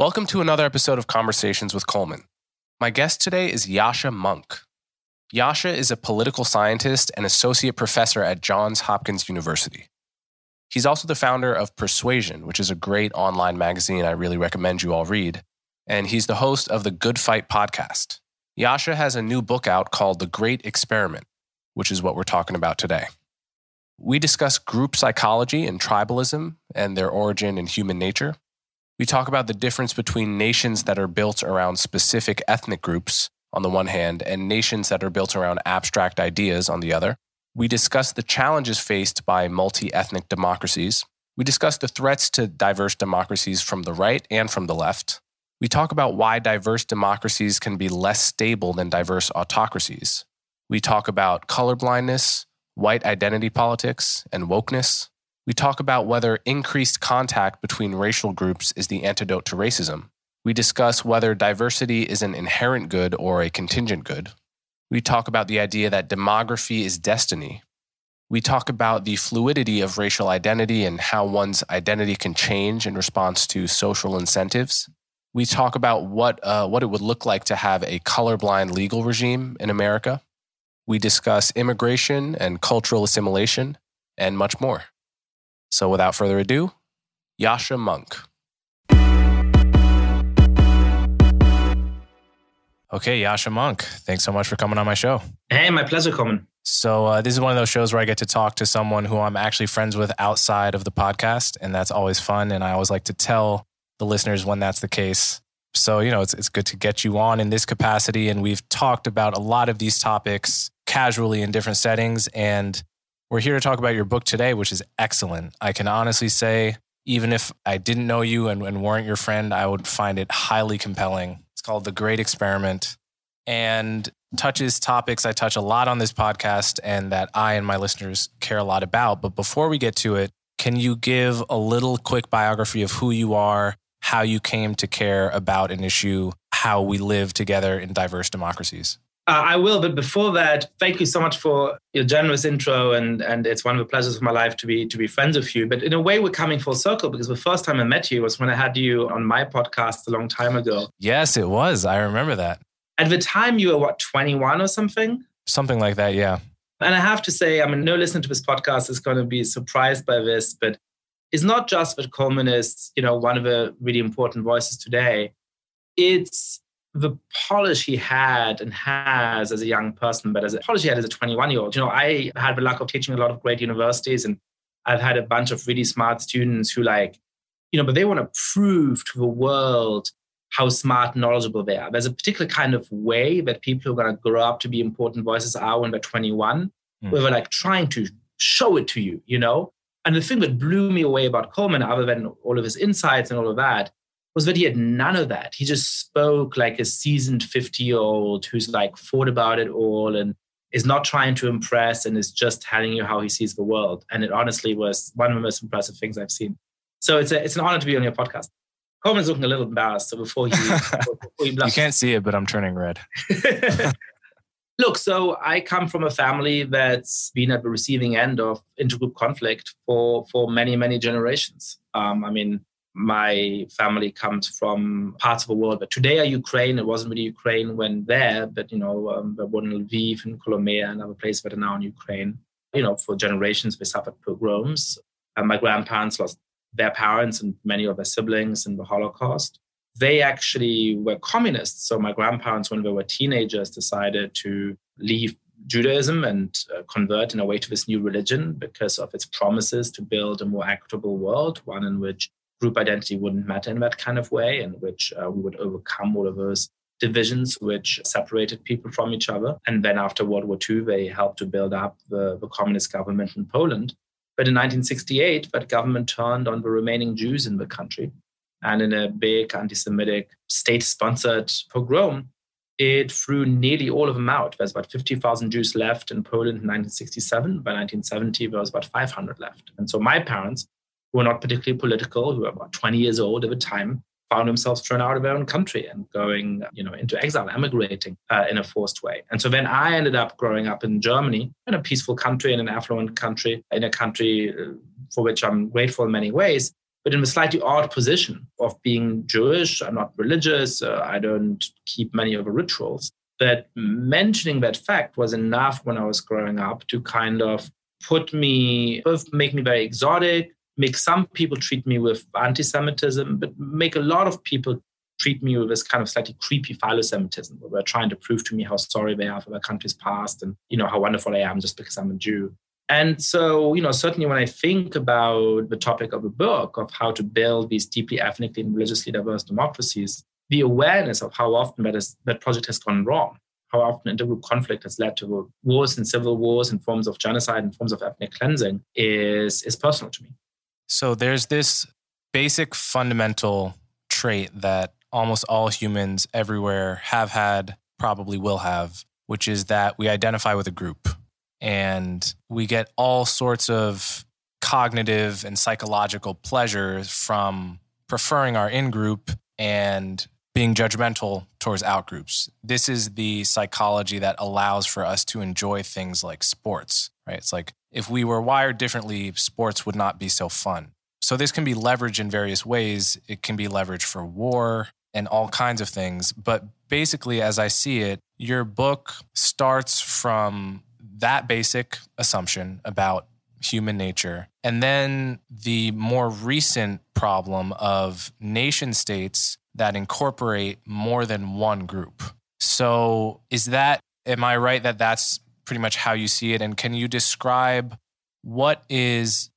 Welcome to another episode of Conversations with Coleman. My guest today is Yascha Mounk. Yascha is a political scientist and associate professor at Johns Hopkins University. He's also the founder of Persuasion, which is a great online magazine I really recommend you all read. And he's the host of the Good Fight podcast. Yascha has a new book out called The Great Experiment, which is what we're talking about today. We discuss group psychology and tribalism and their origin in human nature. We talk about the difference between nations that are built around specific ethnic groups on the one hand and nations that are built around abstract ideas on the other. We discuss the challenges faced by multi ethnic democracies. We discuss the threats to diverse democracies from the right and from the left. We talk about why diverse democracies can be less stable than diverse autocracies. We talk about colorblindness, white identity politics, and wokeness. We talk about whether increased contact between racial groups is the antidote to racism. We discuss whether diversity is an inherent good or a contingent good. We talk about the idea that demography is destiny. We talk about the fluidity of racial identity and how one's identity can change in response to social incentives. We talk about what, uh, what it would look like to have a colorblind legal regime in America. We discuss immigration and cultural assimilation and much more. So without further ado, Yascha Mounk. Okay, Yascha Mounk, thanks so much for coming on my show. Hey, my pleasure, Coleman. So, uh, this is one of those shows where I get to talk to someone who I'm actually friends with outside of the podcast, and that's always fun. And I always like to tell the listeners when that's the case. So, you know, it's, it's good to get you on in this capacity. And we've talked about a lot of these topics casually in different settings. And we're here to talk about your book today, which is excellent. I can honestly say, even if I didn't know you and, and weren't your friend, I would find it highly compelling it's called The Great Experiment and touches topics I touch a lot on this podcast and that I and my listeners care a lot about. But before we get to it, can you give a little quick biography of who you are, how you came to care about an issue, how we live together in diverse democracies? Uh, I will, but before that, thank you so much for your generous intro, and and it's one of the pleasures of my life to be to be friends with you. But in a way, we're coming full circle because the first time I met you was when I had you on my podcast a long time ago. Yes, it was. I remember that. At the time, you were what twenty one or something. Something like that, yeah. And I have to say, I mean, no listener to this podcast is going to be surprised by this, but it's not just that Coleman is, you know, one of the really important voices today. It's the polish he had and has as a young person, but as a polish he had as a 21 year old. You know, I had the luck of teaching a lot of great universities, and I've had a bunch of really smart students who, like, you know, but they want to prove to the world how smart and knowledgeable they are. There's a particular kind of way that people who are going to grow up to be important voices are when they're 21, mm. where they're like trying to show it to you, you know? And the thing that blew me away about Coleman, other than all of his insights and all of that, was that he had none of that. He just spoke like a seasoned 50 year old who's like thought about it all and is not trying to impress and is just telling you how he sees the world. And it honestly was one of the most impressive things I've seen. So it's a, it's an honor to be on your podcast. Coleman's looking a little embarrassed. So before he, before he you can't see it, but I'm turning red. Look, so I come from a family that's been at the receiving end of intergroup conflict for for many many generations. Um, I mean, my family comes from parts of the world that today are Ukraine. It wasn't really Ukraine when there, but you know, um, there were in Lviv and Kolomea and other places that are now in Ukraine. You know, for generations we suffered pogroms. And my grandparents lost their parents and many of their siblings in the Holocaust. They actually were communists. So my grandparents, when they were teenagers, decided to leave Judaism and uh, convert in a way to this new religion because of its promises to build a more equitable world, one in which group identity wouldn't matter in that kind of way, in which uh, we would overcome all of those divisions which separated people from each other. And then after World War II, they helped to build up the, the communist government in Poland. But in 1968, that government turned on the remaining Jews in the country. And in a big anti Semitic state sponsored pogrom, it threw nearly all of them out. There's about 50,000 Jews left in Poland in 1967. By 1970, there was about 500 left. And so my parents, who were not particularly political, who were about 20 years old at the time, found themselves thrown out of their own country and going, you know, into exile, emigrating uh, in a forced way. And so then I ended up growing up in Germany, in a peaceful country, in an affluent country, in a country uh, for which I'm grateful in many ways but in a slightly odd position of being Jewish. I'm not religious. Uh, I don't keep many of the rituals. But mentioning that fact was enough when I was growing up to kind of put me, both make me very exotic, make some people treat me with anti Semitism, but make a lot of people treat me with this kind of slightly creepy philo-Semitism, where they're trying to prove to me how sorry they are for their country's past and you know how wonderful I am just because I'm a Jew. And so, you know, certainly when I think about the topic of a book of how to build these deeply ethnically and religiously diverse democracies, the awareness of how often that, is, that project has gone wrong, how often intergroup conflict has led to wars and civil wars and forms of genocide and forms of ethnic cleansing is, is personal to me. So there's this basic fundamental trait that almost all humans everywhere have had, probably will have, which is that we identify with a group and we get all sorts of cognitive and psychological pleasures from preferring our in group and being judgmental towards out groups. This is the psychology that allows for us to enjoy things like sports, right? It's like if we were wired differently, sports would not be so fun. So this can be leveraged in various ways. It can be leveraged for war and all kinds of things. But basically, as I see it, your book starts from that basic assumption about human nature. And then the more recent problem of nation states that incorporate more than one group. So, is that, am I right that that's pretty much how you see it? And can you describe what is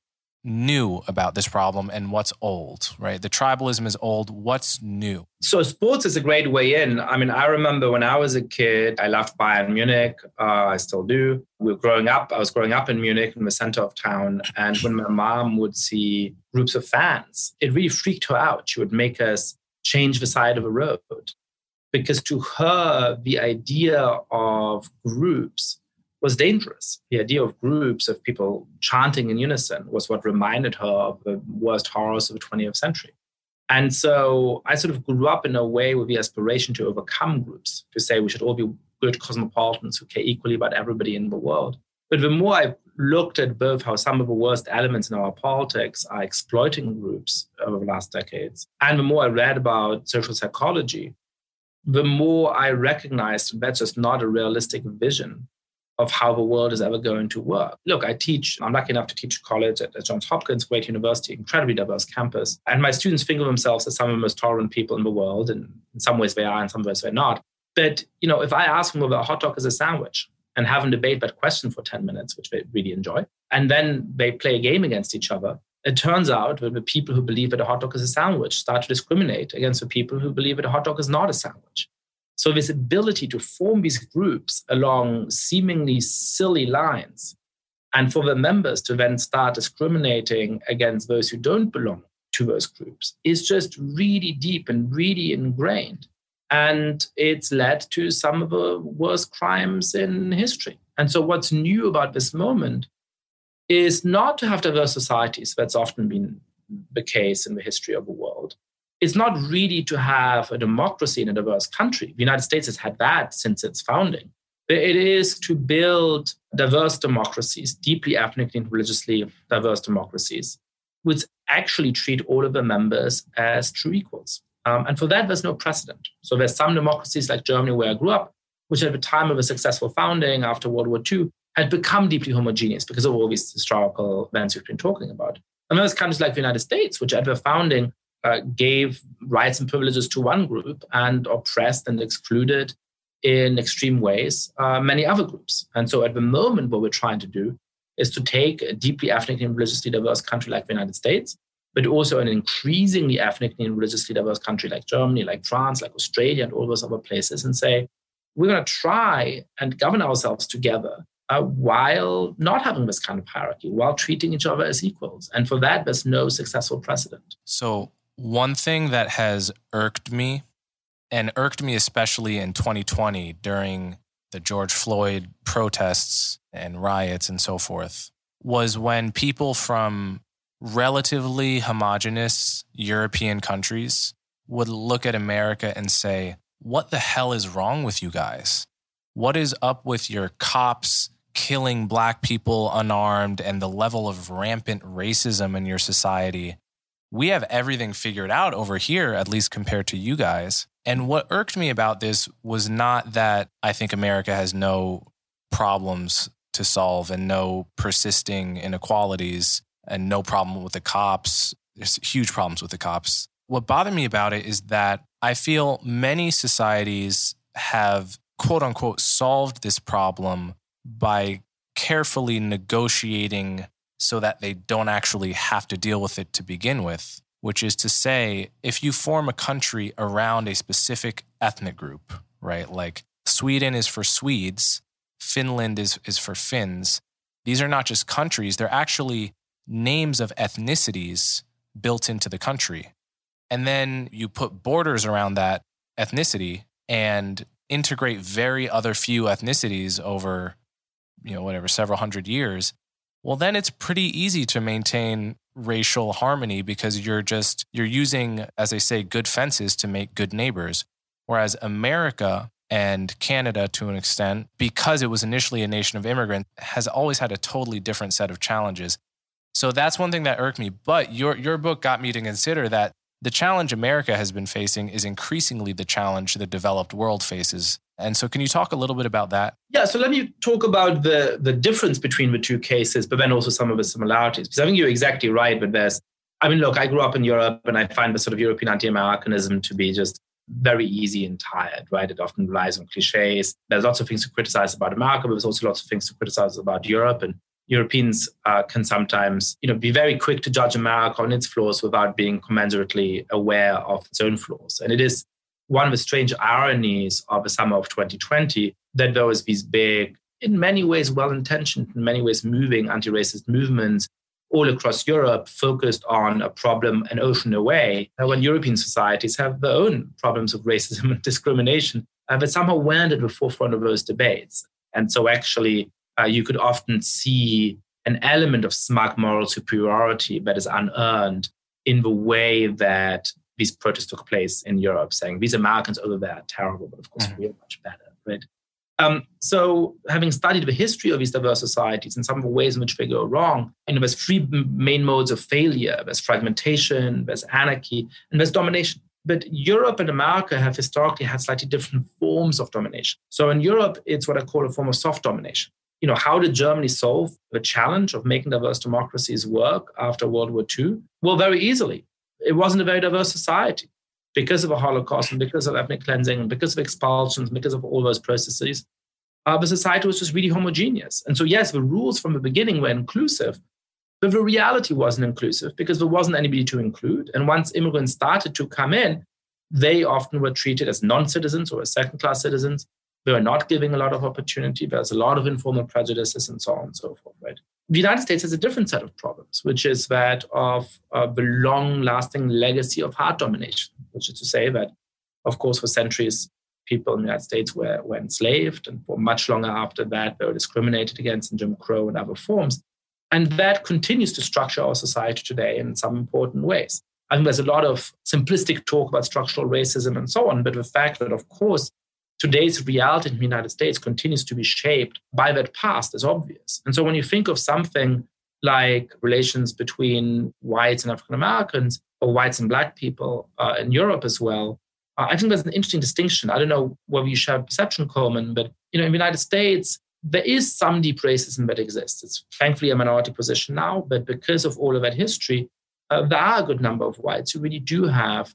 new about this problem and what's old, right? The tribalism is old. What's new? So, sports is a great way in. I mean, I remember when I was a kid, I loved Bayern Munich. Uh, I still do. We were growing up, I was growing up in Munich in the center of town. And when my mom would see groups of fans, it really freaked her out. She would make us change the side of a road. Because to her, the idea of groups was dangerous. The idea of groups of people chanting in unison was what reminded her of the worst horrors of the 20th century. And so I sort of grew up in a way with the aspiration to overcome groups, to say we should all be good cosmopolitans who care equally about everybody in the world. But the more I looked at both how some of the worst elements in our politics are exploiting groups over the last decades, and the more I read about social psychology, the more I recognized that's just not a realistic vision of how the world is ever going to work. Look, I teach, I'm lucky enough to teach college at, at Johns Hopkins, great university, incredibly diverse campus. And my students think of themselves as some of the most tolerant people in the world. And in some ways they are, in some ways they're not. But, you know, if I ask them whether a hot dog is a sandwich and have them debate that question for 10 minutes, which they really enjoy, and then they play a game against each other, it turns out that the people who believe that a hot dog is a sandwich start to discriminate against the people who believe that a hot dog is not a sandwich. So, this ability to form these groups along seemingly silly lines, and for the members to then start discriminating against those who don't belong to those groups, is just really deep and really ingrained. And it's led to some of the worst crimes in history. And so, what's new about this moment is not to have diverse societies. That's often been the case in the history of the world it's not really to have a democracy in a diverse country. The United States has had that since its founding. It is to build diverse democracies, deeply ethnically and religiously diverse democracies, which actually treat all of the members as true equals. Um, and for that, there's no precedent. So there's some democracies like Germany, where I grew up, which at the time of a successful founding after World War II had become deeply homogeneous because of all these historical events we've been talking about. And there's countries like the United States, which at the founding uh, gave rights and privileges to one group and oppressed and excluded in extreme ways uh, many other groups. And so at the moment, what we're trying to do is to take a deeply ethnically and religiously diverse country like the United States, but also an increasingly ethnically and religiously diverse country like Germany, like France, like Australia, and all those other places, and say, we're going to try and govern ourselves together uh, while not having this kind of hierarchy, while treating each other as equals. And for that, there's no successful precedent. So, one thing that has irked me, and irked me especially in 2020 during the George Floyd protests and riots and so forth, was when people from relatively homogenous European countries would look at America and say, What the hell is wrong with you guys? What is up with your cops killing black people unarmed and the level of rampant racism in your society? We have everything figured out over here, at least compared to you guys. And what irked me about this was not that I think America has no problems to solve and no persisting inequalities and no problem with the cops. There's huge problems with the cops. What bothered me about it is that I feel many societies have quote unquote solved this problem by carefully negotiating so that they don't actually have to deal with it to begin with, which is to say, if you form a country around a specific ethnic group, right? Like Sweden is for Swedes, Finland is, is for Finns. These are not just countries, they're actually names of ethnicities built into the country. And then you put borders around that ethnicity and integrate very other few ethnicities over, you know, whatever, several hundred years. Well, then it's pretty easy to maintain racial harmony because you're just, you're using, as they say, good fences to make good neighbors. Whereas America and Canada, to an extent, because it was initially a nation of immigrants, has always had a totally different set of challenges. So that's one thing that irked me. But your your book got me to consider that the challenge America has been facing is increasingly the challenge the developed world faces. And so can you talk a little bit about that? Yeah, so let me talk about the the difference between the two cases, but then also some of the similarities. Because I think you're exactly right, but there's I mean, look, I grew up in Europe and I find the sort of European anti-Americanism to be just very easy and tired, right? It often relies on cliches. There's lots of things to criticize about America, but there's also lots of things to criticize about Europe. And Europeans uh, can sometimes, you know, be very quick to judge America on its flaws without being commensurately aware of its own flaws. And it is one of the strange ironies of the summer of 2020 that there was these big, in many ways well-intentioned, in many ways moving anti-racist movements all across Europe focused on a problem an ocean away. When European societies have their own problems of racism and discrimination, uh, somehow weren't at the forefront of those debates. And so actually uh, you could often see an element of smug moral superiority that is unearned in the way that these protests took place in Europe, saying these Americans over there are terrible, but of course mm-hmm. we're much better, right? Um, so, having studied the history of these diverse societies and some of the ways in which they go wrong, you know, there's three main modes of failure: there's fragmentation, there's anarchy, and there's domination. But Europe and America have historically had slightly different forms of domination. So, in Europe, it's what I call a form of soft domination you know, how did Germany solve the challenge of making diverse democracies work after World War II? Well, very easily. It wasn't a very diverse society because of the Holocaust and because of ethnic cleansing and because of expulsions, because of all those processes. Uh, the society was just really homogeneous. And so, yes, the rules from the beginning were inclusive, but the reality wasn't inclusive because there wasn't anybody to include. And once immigrants started to come in, they often were treated as non citizens or as second class citizens. They were not giving a lot of opportunity. There's a lot of informal prejudices and so on and so forth, right? The United States has a different set of problems, which is that of uh, the long lasting legacy of hard domination, which is to say that, of course, for centuries, people in the United States were, were enslaved, and for much longer after that, they were discriminated against in Jim Crow and other forms. And that continues to structure our society today in some important ways. I think there's a lot of simplistic talk about structural racism and so on, but the fact that, of course, today's reality in the United States continues to be shaped by that past is obvious. And so when you think of something like relations between whites and African Americans or whites and black people uh, in Europe as well, uh, I think there's an interesting distinction. I don't know whether you share perception, Coleman, but you know, in the United States, there is some deep racism that exists. It's thankfully a minority position now, but because of all of that history, uh, there are a good number of whites who really do have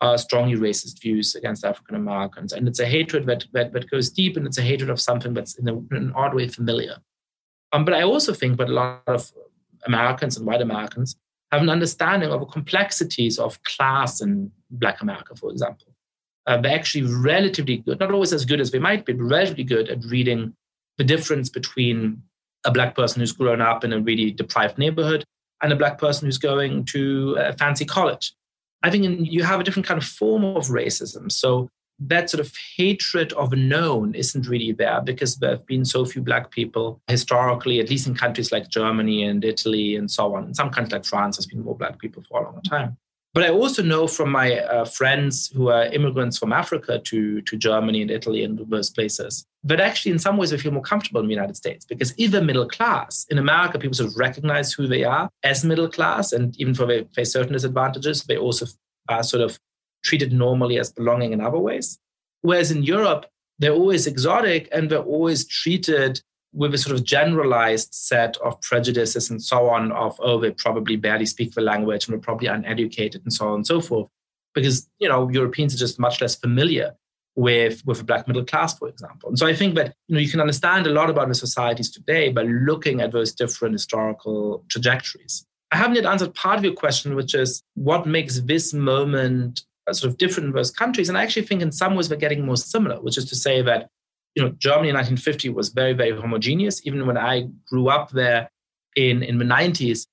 uh, strongly racist views against African Americans. And it's a hatred that, that, that, goes deep and it's a hatred of something that's in, a, in an odd way familiar. Um, but I also think that a lot of Americans and white Americans have an understanding of the complexities of class in Black America, for example. Uh, they're actually relatively good, not always as good as they might be, but relatively good at reading the difference between a black person who's grown up in a really deprived neighborhood and a black person who's going to a fancy college. I think you have a different kind of form of racism. So that sort of hatred of known isn't really there because there have been so few black people historically, at least in countries like Germany and Italy and so on. In some countries like France, there's been more black people for a long time. But I also know from my uh, friends who are immigrants from Africa to, to Germany and Italy and those places that actually, in some ways, they feel more comfortable in the United States because either middle class in America, people sort of recognize who they are as middle class, and even though they face certain disadvantages, they also are sort of treated normally as belonging in other ways. Whereas in Europe, they're always exotic and they're always treated with a sort of generalized set of prejudices and so on of oh they probably barely speak the language and they're probably uneducated and so on and so forth. Because you know europeans are just much less familiar with with a black middle class for example. And so i think that you know you can understand a lot about the societies today by looking at those different historical trajectories. I haven't yet answered part of your question which is what makes this moment sort of different in those countries and i actually think in some ways they're getting more similar which is to say that you know, Germany in 1950 was very, very homogeneous. Even when I grew up there in, in the 90s,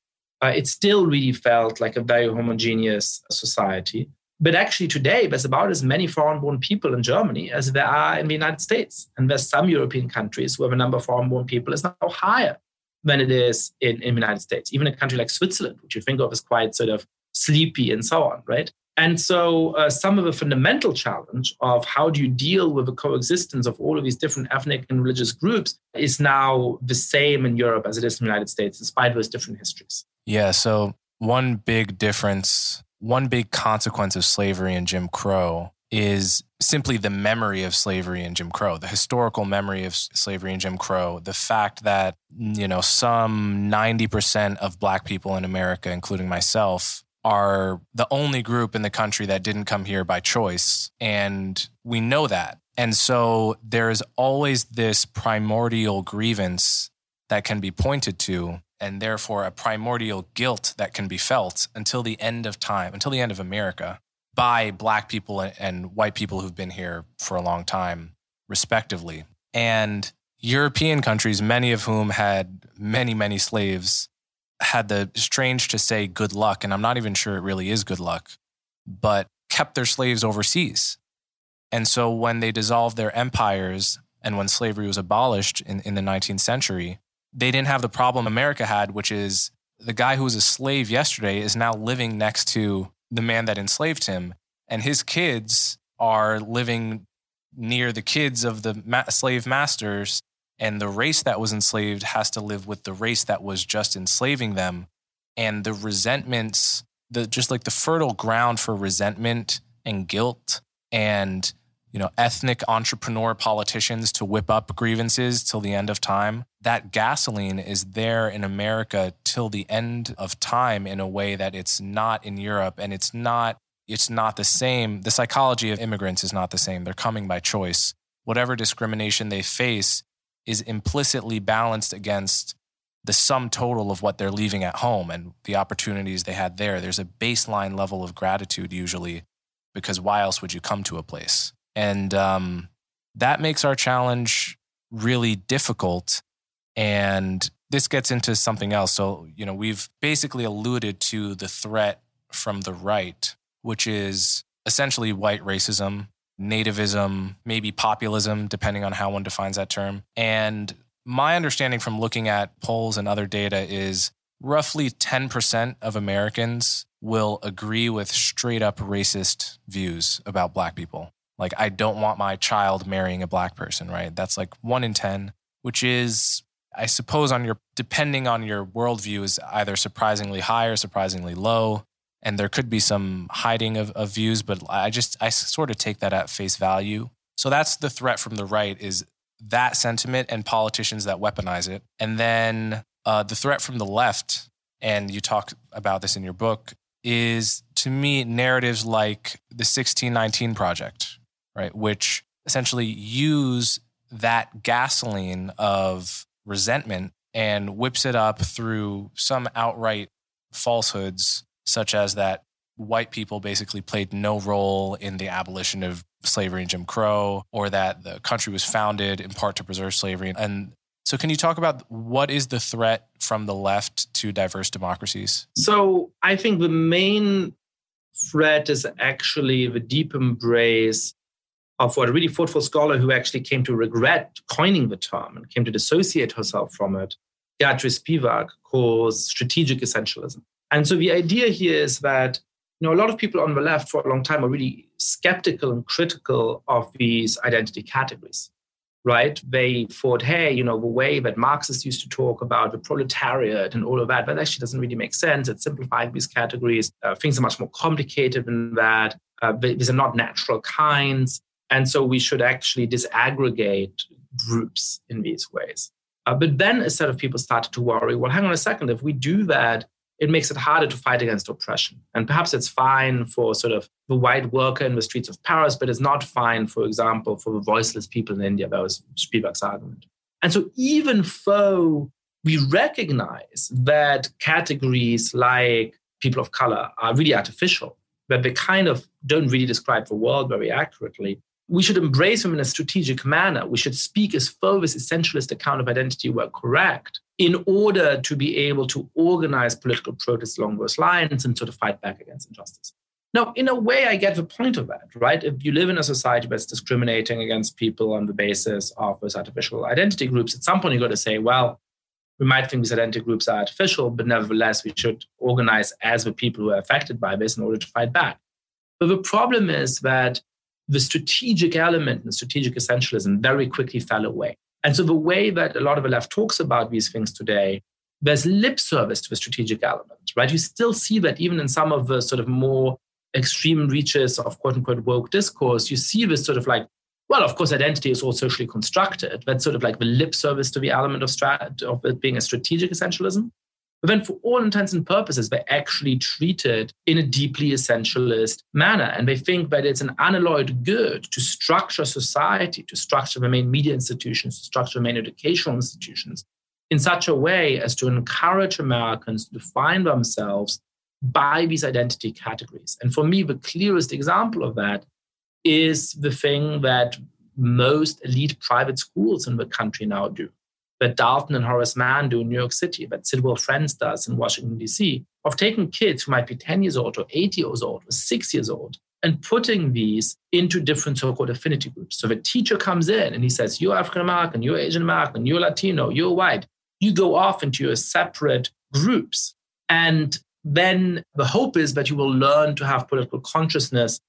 uh, it still really felt like a very homogeneous society. But actually, today, there's about as many foreign born people in Germany as there are in the United States. And there's some European countries where the number of foreign born people is now higher than it is in, in the United States. Even a country like Switzerland, which you think of as quite sort of sleepy and so on, right? And so, uh, some of the fundamental challenge of how do you deal with the coexistence of all of these different ethnic and religious groups is now the same in Europe as it is in the United States, despite those different histories. Yeah. So, one big difference, one big consequence of slavery and Jim Crow is simply the memory of slavery and Jim Crow, the historical memory of slavery and Jim Crow, the fact that, you know, some 90% of Black people in America, including myself, are the only group in the country that didn't come here by choice. And we know that. And so there's always this primordial grievance that can be pointed to, and therefore a primordial guilt that can be felt until the end of time, until the end of America, by Black people and white people who've been here for a long time, respectively. And European countries, many of whom had many, many slaves, had the strange to say good luck, and I'm not even sure it really is good luck, but kept their slaves overseas. And so when they dissolved their empires and when slavery was abolished in, in the 19th century, they didn't have the problem America had, which is the guy who was a slave yesterday is now living next to the man that enslaved him. And his kids are living near the kids of the ma- slave masters and the race that was enslaved has to live with the race that was just enslaving them. And the resentments the just like the fertile ground for resentment and guilt and you know ethnic entrepreneur politicians to whip up grievances till the end of time that gasoline is there in america till the end of time in a way that it's not in europe. And it's not it's not the same. The psychology of immigrants is not the same. They're coming by choice. Whatever discrimination they face is implicitly balanced against the sum total of what they're leaving at home and the opportunities they had there. There's a baseline level of gratitude usually, because why else would you come to a place? And um, that makes our challenge really difficult. And this gets into something else. So, you know, we've basically alluded to the threat from the right, which is essentially white racism, nativism, maybe populism, depending on how one defines that term. And my understanding from looking at polls and other data is roughly 10% of Americans will agree with straight up racist views about black people. Like, I don't want my child marrying a black person, right? That's like one in 10, which is, I suppose, on your, depending on your worldview, is either surprisingly high or surprisingly low and there could be some hiding of, of views, but I just I sort of take that at face value. So that's the threat from the right is that sentiment and politicians that weaponize it, and then uh, the threat from the left, and you talk about this in your book, is to me narratives like the 1619 project, right, which essentially use that gasoline of resentment and whips it up through some outright falsehoods such as that white people basically played no role in the abolition of slavery and Jim Crow, or that the country was founded in part to preserve slavery. And So, can you talk about what is the threat from the left to diverse democracies? So, I think the main threat is actually the deep embrace of what a really thoughtful scholar who actually came to regret coining the term and came to dissociate herself from it, Gayatri Spivak, calls strategic essentialism. And so the idea here is that you know, a lot of people on the left for a long time are really skeptical and critical of these identity categories, right? They thought, hey, you know, the way that Marxists used to talk about the proletariat and all of that, that actually doesn't really make sense. It's simplifying these categories. Uh, things are much more complicated than that. Uh, these are not natural kinds. And so we should actually disaggregate groups in these ways. Uh, but then a set of people started to worry well, hang on a second, if we do that, it makes it harder to fight against oppression. And perhaps it's fine for sort of the white worker in the streets of Paris, but it's not fine, for example, for the voiceless people in India. That was Spivak's argument. And so even though we recognize that categories like people of color are really artificial, that they kind of don't really describe the world very accurately, we should embrace them in a strategic manner. We should speak as though this essentialist account of identity were correct in order to be able to organize political protests along those lines and sort of fight back against injustice. Now, in a way, I get the point of that, right? If you live in a society that's discriminating against people on the basis of those artificial identity groups, at some point you've got to say, well, we might think these identity groups are artificial, but nevertheless, we should organize as the people who are affected by this in order to fight back. But the problem is that the strategic element and strategic essentialism very quickly fell away. And so the way that a lot of the left talks about these things today, there's lip service to the strategic element, right? You still see that even in some of the sort of more extreme reaches of quote unquote woke discourse, you see this sort of like, well, of course, identity is all socially constructed. That's sort of like the lip service to the element of, strat- of it being a strategic essentialism. But then, for all intents and purposes, they're actually treated in a deeply essentialist manner. And they think that it's an unalloyed good to structure society, to structure the main media institutions, to structure the main educational institutions in such a way as to encourage Americans to define themselves by these identity categories. And for me, the clearest example of that is the thing that most elite private schools in the country now do that Dalton and Horace Mann do in New York City, that Sidwell Friends does in Washington, D.C., of taking kids who might be 10 years old or 8 years old or 6 years old and putting these into different so-called affinity groups. So the teacher comes in and he says, you're African American, you're Asian American, you're Latino, you're white. You go off into your separate groups. And then the hope is that you will learn to have political consciousness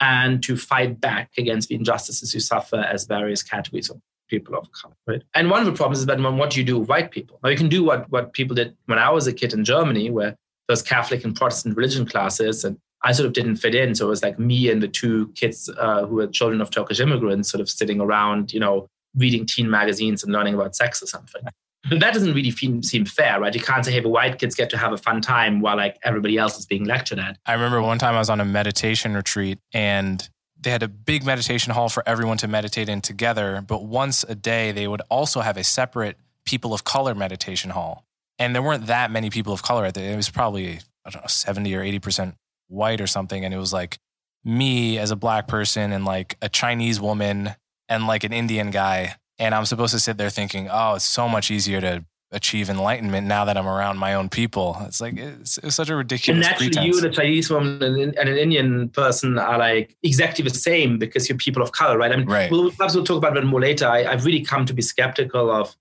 and to fight back against the injustices you suffer as various categories of people of color, right? And one of the problems is that when what do you do with white people? Now you can do what what people did when I was a kid in Germany, where there's Catholic and Protestant religion classes, and I sort of didn't fit in. So it was like me and the two kids uh, who were children of Turkish immigrants, sort of sitting around, you know, reading teen magazines and learning about sex or something. But that doesn't really seem fair, right? You can't say, hey, the white kids get to have a fun time while like everybody else is being lectured at. I remember one time I was on a meditation retreat and they had a big meditation hall for everyone to meditate in together. But once a day, they would also have a separate people of color meditation hall. And there weren't that many people of color at the, it was probably, I don't know, 70 or 80% white or something. And it was like me as a black person and like a Chinese woman and like an Indian guy. And I'm supposed to sit there thinking, oh, it's so much easier to achieve enlightenment now that I'm around my own people. It's like it's, it's such a ridiculous. And naturally, pretense. you, the Chinese woman, and an Indian person are like exactly the same because you're people of color, right? I mean, right. we'll perhaps we'll talk about it more later. I, I've really come to be skeptical of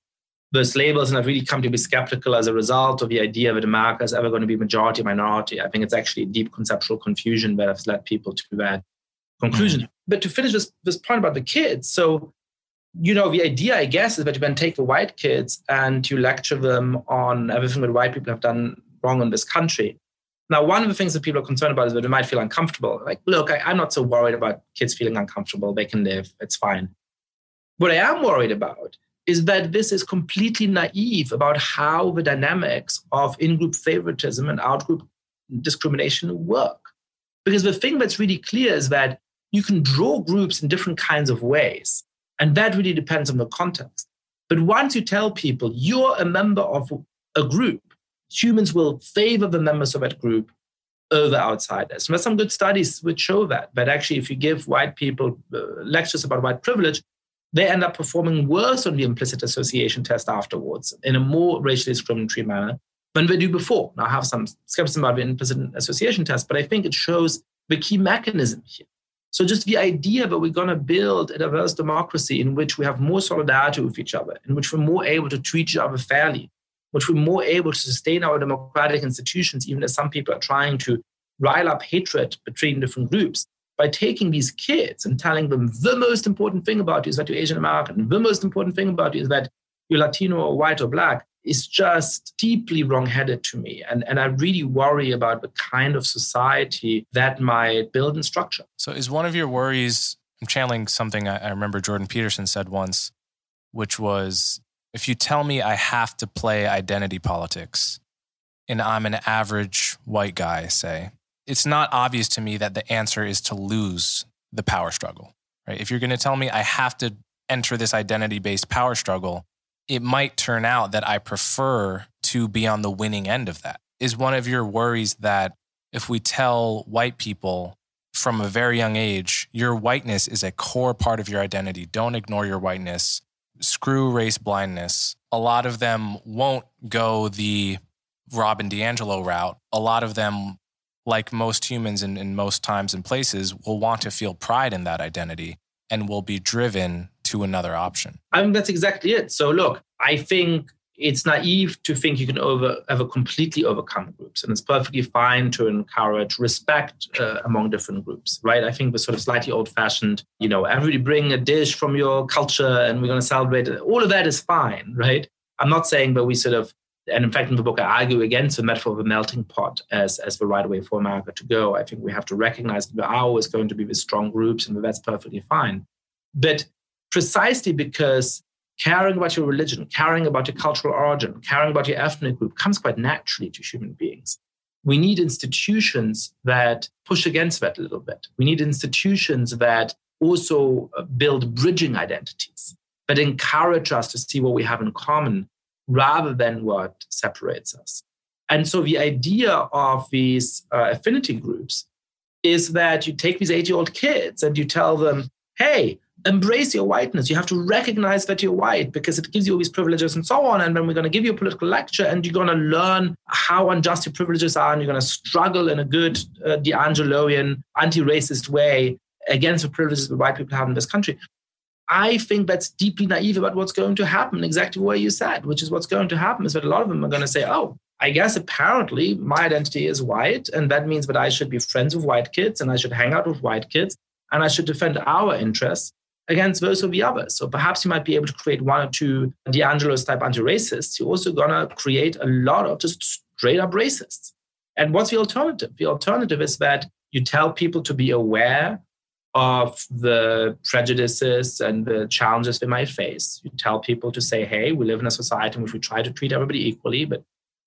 those labels, and I've really come to be skeptical as a result of the idea that America is ever going to be majority minority. I think it's actually a deep conceptual confusion that has led people to that conclusion. Mm-hmm. But to finish this this point about the kids, so you know, the idea, I guess, is that you then take the white kids and you lecture them on everything that white people have done wrong in this country. Now, one of the things that people are concerned about is that they might feel uncomfortable. Like, look, I, I'm not so worried about kids feeling uncomfortable. They can live, it's fine. What I am worried about is that this is completely naive about how the dynamics of in group favoritism and out group discrimination work. Because the thing that's really clear is that you can draw groups in different kinds of ways. And that really depends on the context. But once you tell people you're a member of a group, humans will favor the members of that group over outsiders. And there's some good studies which show that. But actually, if you give white people uh, lectures about white privilege, they end up performing worse on the implicit association test afterwards in a more racially discriminatory manner than they do before. Now, I have some skepticism about the implicit association test, but I think it shows the key mechanism here. So, just the idea that we're going to build a diverse democracy in which we have more solidarity with each other, in which we're more able to treat each other fairly, which we're more able to sustain our democratic institutions, even as some people are trying to rile up hatred between different groups by taking these kids and telling them the most important thing about you is that you're Asian American, the most important thing about you is that you're Latino or white or black, is just deeply wrongheaded to me. And, and I really worry about the kind of society that might build and structure. So, is one of your worries, I'm channeling something I, I remember Jordan Peterson said once, which was if you tell me I have to play identity politics and I'm an average white guy, say, it's not obvious to me that the answer is to lose the power struggle, right? If you're going to tell me I have to enter this identity based power struggle, it might turn out that I prefer to be on the winning end of that. Is one of your worries that if we tell white people from a very young age, your whiteness is a core part of your identity, don't ignore your whiteness, screw race blindness, a lot of them won't go the Robin DiAngelo route. A lot of them, like most humans in, in most times and places, will want to feel pride in that identity and will be driven to another option. I mean, that's exactly it. So, look, I think it's naive to think you can over ever completely overcome groups and it's perfectly fine to encourage respect uh, among different groups right? I think we're sort of slightly old fashioned you know everybody bring a dish from your culture and we're going to celebrate it. All of that is fine right? I'm not saying that we sort of and in fact in the book i argue against the metaphor of a melting pot as as the right way for america to go. I think we have to recognize that there are always going to be with strong groups and that's perfectly fine. But precisely because caring about your religion, caring about your cultural origin, caring about your ethnic group comes quite naturally to human beings. We need institutions that push against that a little bit. We need institutions that also uh, build bridging identities, that encourage us to see what we have in common rather than what separates us. And so the idea of these uh, affinity groups is that you take these eight year old kids and you tell them, hey, embrace your whiteness. You have to recognize that you're white because it gives you all these privileges and so on. And then we're going to give you a political lecture and you're going to learn how unjust your privileges are and you're going to struggle in a good uh, DiAngeloian, anti-racist way against the privileges that white people have in this country. I think that's deeply naive about what's going to happen, exactly what you said, which is what's going to happen is that a lot of them are going to say, oh, I guess apparently my identity is white, and that means that I should be friends with white kids and I should hang out with white kids and I should defend our interests against those of the others. So perhaps you might be able to create one or two DiAngelo's type anti-racists. You're also gonna create a lot of just straight up racists. And what's the alternative? The alternative is that you tell people to be aware of the prejudices and the challenges they might face. You tell people to say, hey, we live in a society in which we try to treat everybody equally, but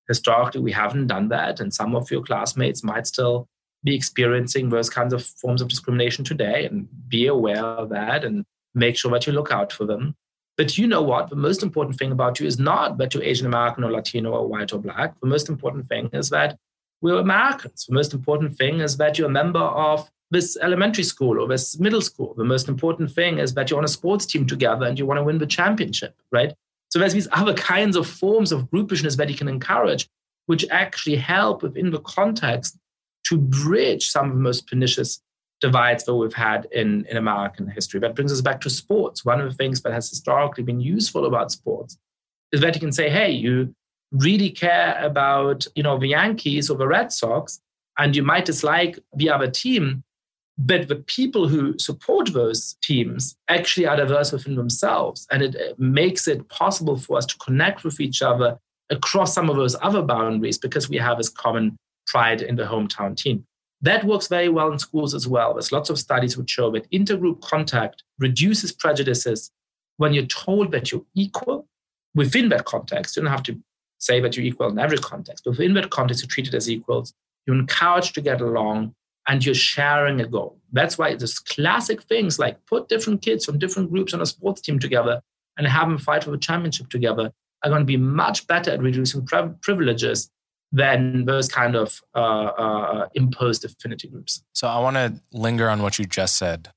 historically we haven't done that. And some of your classmates might still be experiencing those kinds of forms of discrimination today and be aware of that and make sure that you look out for them. But you know what? The most important thing about you is not that you're Asian American or Latino or white or black. The most important thing is that we're Americans. The most important thing is that you're a member of this elementary school or this middle school. The most important thing is that you're on a sports team together and you want to win the championship, right? So there's these other kinds of forms of groupishness that you can encourage, which actually help within the context to bridge some of the most pernicious divides that we've had in, in American history. That brings us back to sports. One of the things that has historically been useful about sports is that you can say, hey, you really care about, you know, the Yankees or the Red Sox, and you might dislike the other team, but the people who support those teams actually are diverse within themselves. And it makes it possible for us to connect with each other across some of those other boundaries because we have this common pride in the hometown team. That works very well in schools as well. There's lots of studies which show that intergroup contact reduces prejudices when you're told that you're equal within that context. You don't have to say that you're equal in every context, but within that context, you're treated as equals. You're encouraged to get along and you're sharing a goal. That's why there's classic things like put different kids from different groups on a sports team together and have them fight for the championship together are going to be much better at reducing privileges than those kind of uh, uh, imposed affinity groups. So I want to linger on what you just said.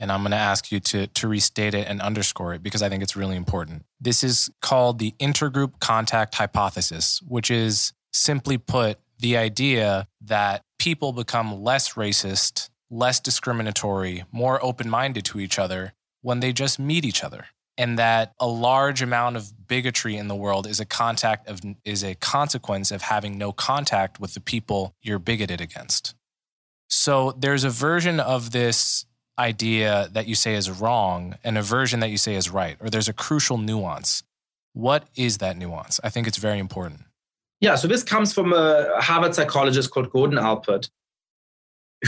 And I'm going to ask you to, to restate it and underscore it because I think it's really important. This is called the intergroup contact hypothesis, which is simply put the idea that people become less racist, less discriminatory, more open minded to each other when they just meet each other. And that a large amount of bigotry in the world is a contact of is a consequence of having no contact with the people you're bigoted against. So there's a version of this idea that you say is wrong and a version that you say is right, or there's a crucial nuance. What is that nuance? I think it's very important. Yeah, so this comes from a Harvard psychologist called Gordon Allport,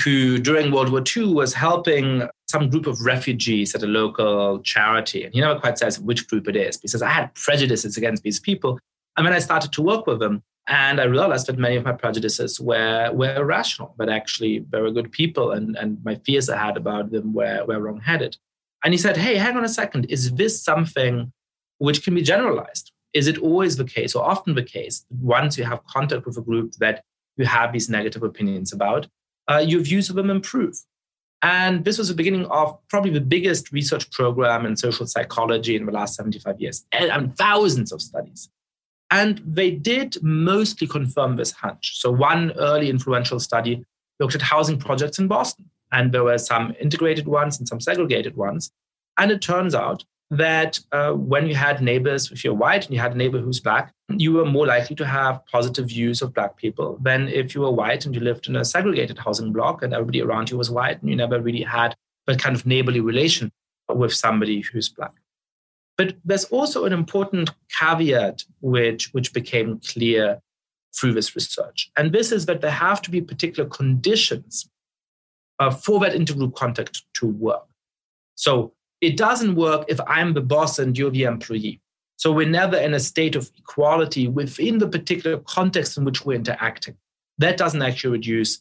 who during World War II was helping some group of refugees at a local charity. And he never quite says which group it is. because I had prejudices against these people. And when I started to work with them, and I realized that many of my prejudices were, were irrational, but actually were good people. And, and my fears I had about them were, were wrong headed. And he said, Hey, hang on a second. Is this something which can be generalized? Is it always the case or often the case once you have contact with a group that you have these negative opinions about, uh, your views of them improve? And this was the beginning of probably the biggest research program in social psychology in the last 75 years, and, and thousands of studies. And they did mostly confirm this hunch. So, one early influential study looked at housing projects in Boston, and there were some integrated ones and some segregated ones. And it turns out that uh, when you had neighbors, if you're white and you had a neighbor who's black, you were more likely to have positive views of black people than if you were white and you lived in a segregated housing block and everybody around you was white and you never really had that kind of neighborly relation with somebody who's black. But there's also an important caveat which, which became clear through this research. And this is that there have to be particular conditions uh, for that intergroup contact to work. So it doesn't work if I'm the boss and you're the employee. So we're never in a state of equality within the particular context in which we're interacting. That doesn't actually reduce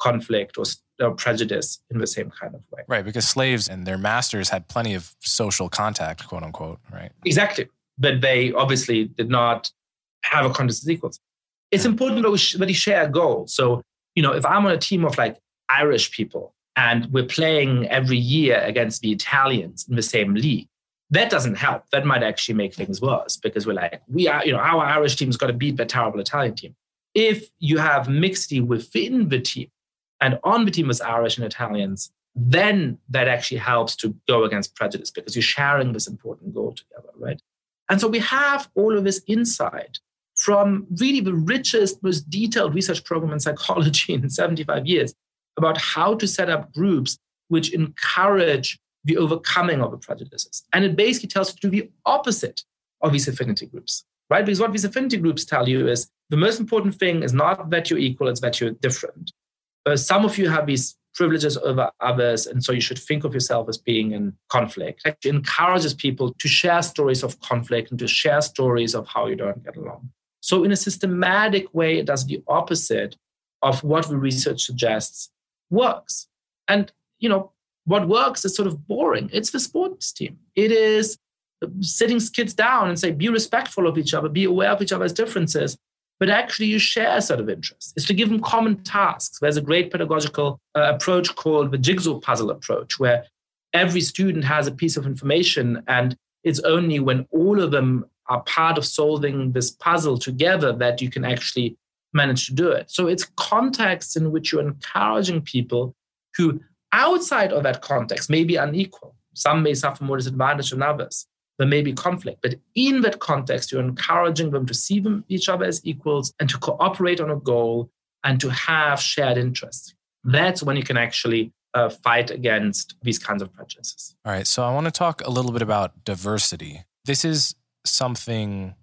conflict or, or, prejudice in the same kind of way. Right, because slaves and their masters had plenty of social contact, quote unquote, right? Exactly. But they obviously did not have a context as equals. It's important that we, sh- that we share a goal. So, you know, if I'm on a team of like Irish people and we're playing every year against the Italians in the same league, that doesn't help. That might actually make things worse because we're like, we are, you know, our Irish team's got to beat the terrible Italian team. If you have mixity within the team and on the team is Irish and Italians, then that actually helps to go against prejudice because you're sharing this important goal together, right? And so we have all of this insight from really the richest, most detailed research program in psychology in 75 years about how to set up groups which encourage the overcoming of the prejudices. And it basically tells you to do the opposite of these affinity groups, right? Because what these affinity groups tell you is the most important thing is not that you're equal, it's that you're different. Uh, some of you have these privileges over others, and so you should think of yourself as being in conflict. It encourages people to share stories of conflict and to share stories of how you don't get along. So, in a systematic way, it does the opposite of what the research suggests works. And, you know, what works is sort of boring. It's the sports team. It is sitting kids down and say, be respectful of each other, be aware of each other's differences, but actually you share a set of interests. It's to give them common tasks. There's a great pedagogical uh, approach called the jigsaw puzzle approach, where every student has a piece of information, and it's only when all of them are part of solving this puzzle together that you can actually manage to do it. So it's contexts in which you're encouraging people who, outside of that context, may be unequal. Some may suffer more disadvantage than others. There may be conflict, but in that context, you're encouraging them to see them, each other as equals and to cooperate on a goal and to have shared interests. That's when you can actually uh, fight against these kinds of prejudices. All right. So I want to talk a little bit about diversity. This is something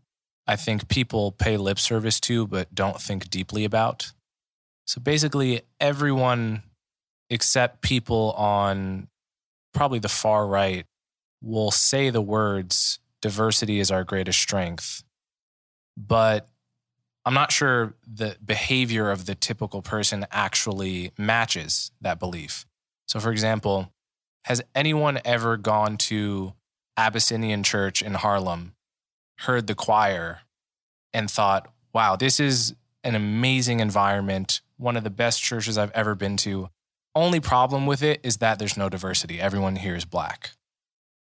I think people pay lip service to, but don't think deeply about. So basically, everyone except people on probably the far right will say the words, diversity is our greatest strength. But I'm not sure the behavior of the typical person actually matches that belief. So, for example, has anyone ever gone to Abyssinian Church in Harlem heard the choir and thought, wow, this is an amazing environment, one of the best churches I've ever been to, only problem with it is that there's no diversity. Everyone here is black.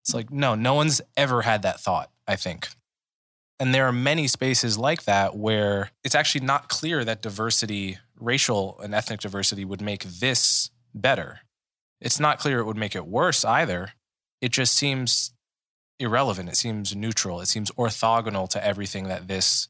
It's like, no, no one's ever had that thought, I think. And there are many spaces like that where it's actually not clear that diversity, racial and ethnic diversity, would make this better. It's not clear it would make it worse either. It just seems irrelevant. It seems neutral. It seems orthogonal to everything that this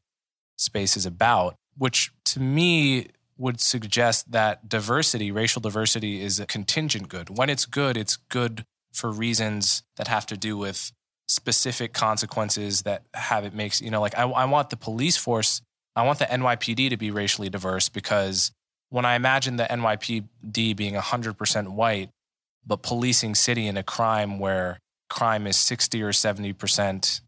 space is about, which to me would suggest that diversity, racial diversity, is a contingent good. When it's good, it's good for reasons that have to do with specific consequences that have it makes, you know, like I, I want the police force, I want the NYPD to be racially diverse because when I imagine the NYPD being 100% white, but policing city in a crime where crime is 60 or 70%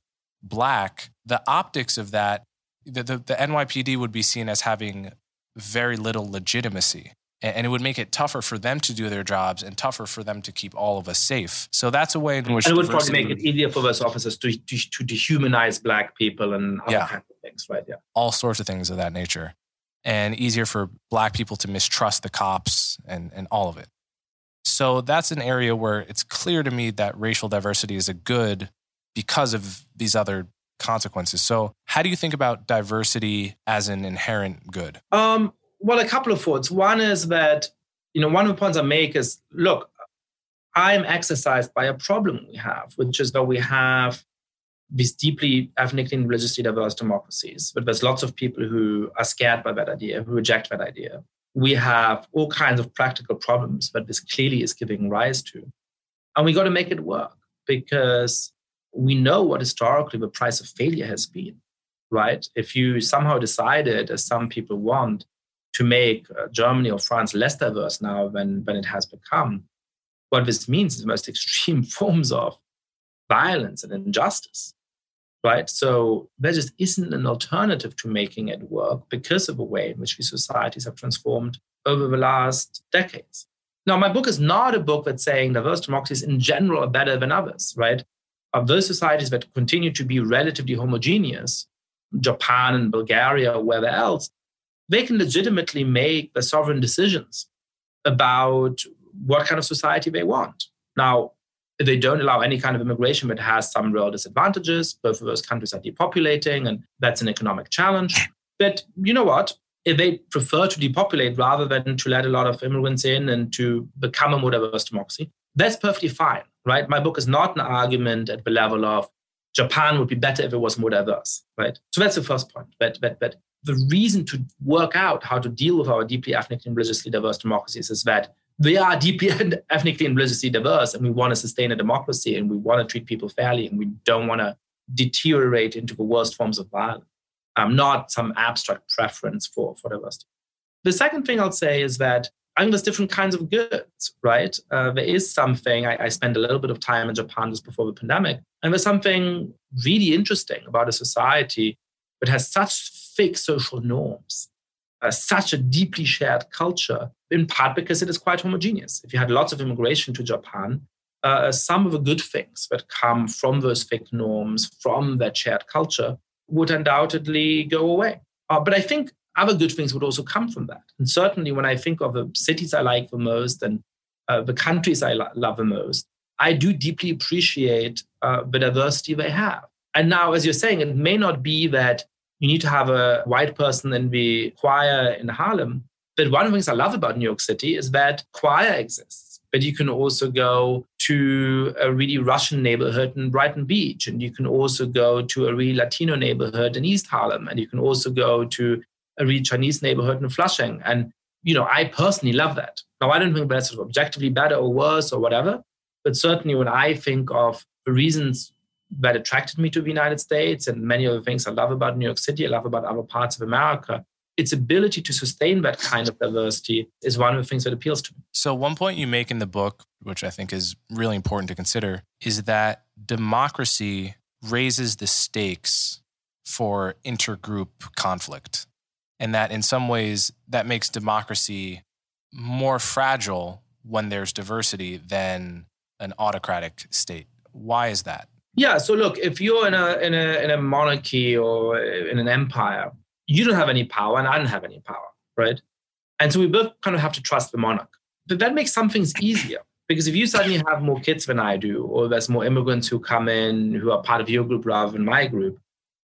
black, the optics of that, the, the, the NYPD would be seen as having very little legitimacy. And it would make it tougher for them to do their jobs and tougher for them to keep all of us safe. So that's a way in which. And it would probably make it easier for those officers to, to, to dehumanize black people and other yeah. kinds of things, right? Yeah. All sorts of things of that nature. And easier for black people to mistrust the cops and, and all of it. So that's an area where it's clear to me that racial diversity is a good because of these other consequences. So, how do you think about diversity as an inherent good? Um, well, a couple of thoughts. One is that, you know, one of the points I make is look, I'm exercised by a problem we have, which is that we have these deeply ethnically and religiously diverse democracies, but there's lots of people who are scared by that idea, who reject that idea. We have all kinds of practical problems that this clearly is giving rise to. And we got to make it work because we know what historically the price of failure has been, right? If you somehow decided, as some people want, to make uh, Germany or France less diverse now than, than it has become, what this means is the most extreme forms of violence and injustice, right? So there just isn't an alternative to making it work because of the way in which these societies have transformed over the last decades. Now, my book is not a book that's saying diverse democracies in general are better than others, right? Of those societies that continue to be relatively homogeneous, Japan and Bulgaria or wherever else, they can legitimately make the sovereign decisions about what kind of society they want. Now, they don't allow any kind of immigration but has some real disadvantages. Both of those countries are depopulating, and that's an economic challenge. But you know what? If they prefer to depopulate rather than to let a lot of immigrants in and to become a more diverse democracy, that's perfectly fine, right? My book is not an argument at the level of Japan would be better if it was more diverse, right? So that's the first point. But, but, but the reason to work out how to deal with our deeply ethnically and religiously diverse democracies is that they are deeply and ethnically and religiously diverse, and we want to sustain a democracy, and we want to treat people fairly, and we don't want to deteriorate into the worst forms of violence. Um, not some abstract preference for, for diversity. The second thing I'll say is that I think there's different kinds of goods, right? Uh, there is something, I, I spent a little bit of time in Japan just before the pandemic, and there's something really interesting about a society that has such fixed social norms, uh, such a deeply shared culture, in part because it is quite homogeneous. If you had lots of immigration to Japan, uh, some of the good things that come from those fixed norms, from that shared culture, would undoubtedly go away. Uh, but I think other good things would also come from that. And certainly, when I think of the cities I like the most and uh, the countries I lo- love the most, I do deeply appreciate uh, the diversity they have. And now, as you're saying, it may not be that you need to have a white person in the choir in Harlem. But one of the things I love about New York City is that choir exists. But you can also go to a really Russian neighborhood in Brighton Beach, and you can also go to a really Latino neighborhood in East Harlem, and you can also go to a really Chinese neighborhood in Flushing. And you know, I personally love that. Now, I don't think that's objectively better or worse or whatever, but certainly when I think of the reasons that attracted me to the United States and many of the things I love about New York City, I love about other parts of America. Its ability to sustain that kind of diversity is one of the things that appeals to me. So, one point you make in the book, which I think is really important to consider, is that democracy raises the stakes for intergroup conflict. And that in some ways, that makes democracy more fragile when there's diversity than an autocratic state. Why is that? Yeah. So look, if you're in a in a in a monarchy or in an empire, you don't have any power, and I don't have any power, right? And so we both kind of have to trust the monarch. but that makes some things easier. Because if you suddenly have more kids than I do, or there's more immigrants who come in who are part of your group rather than my group,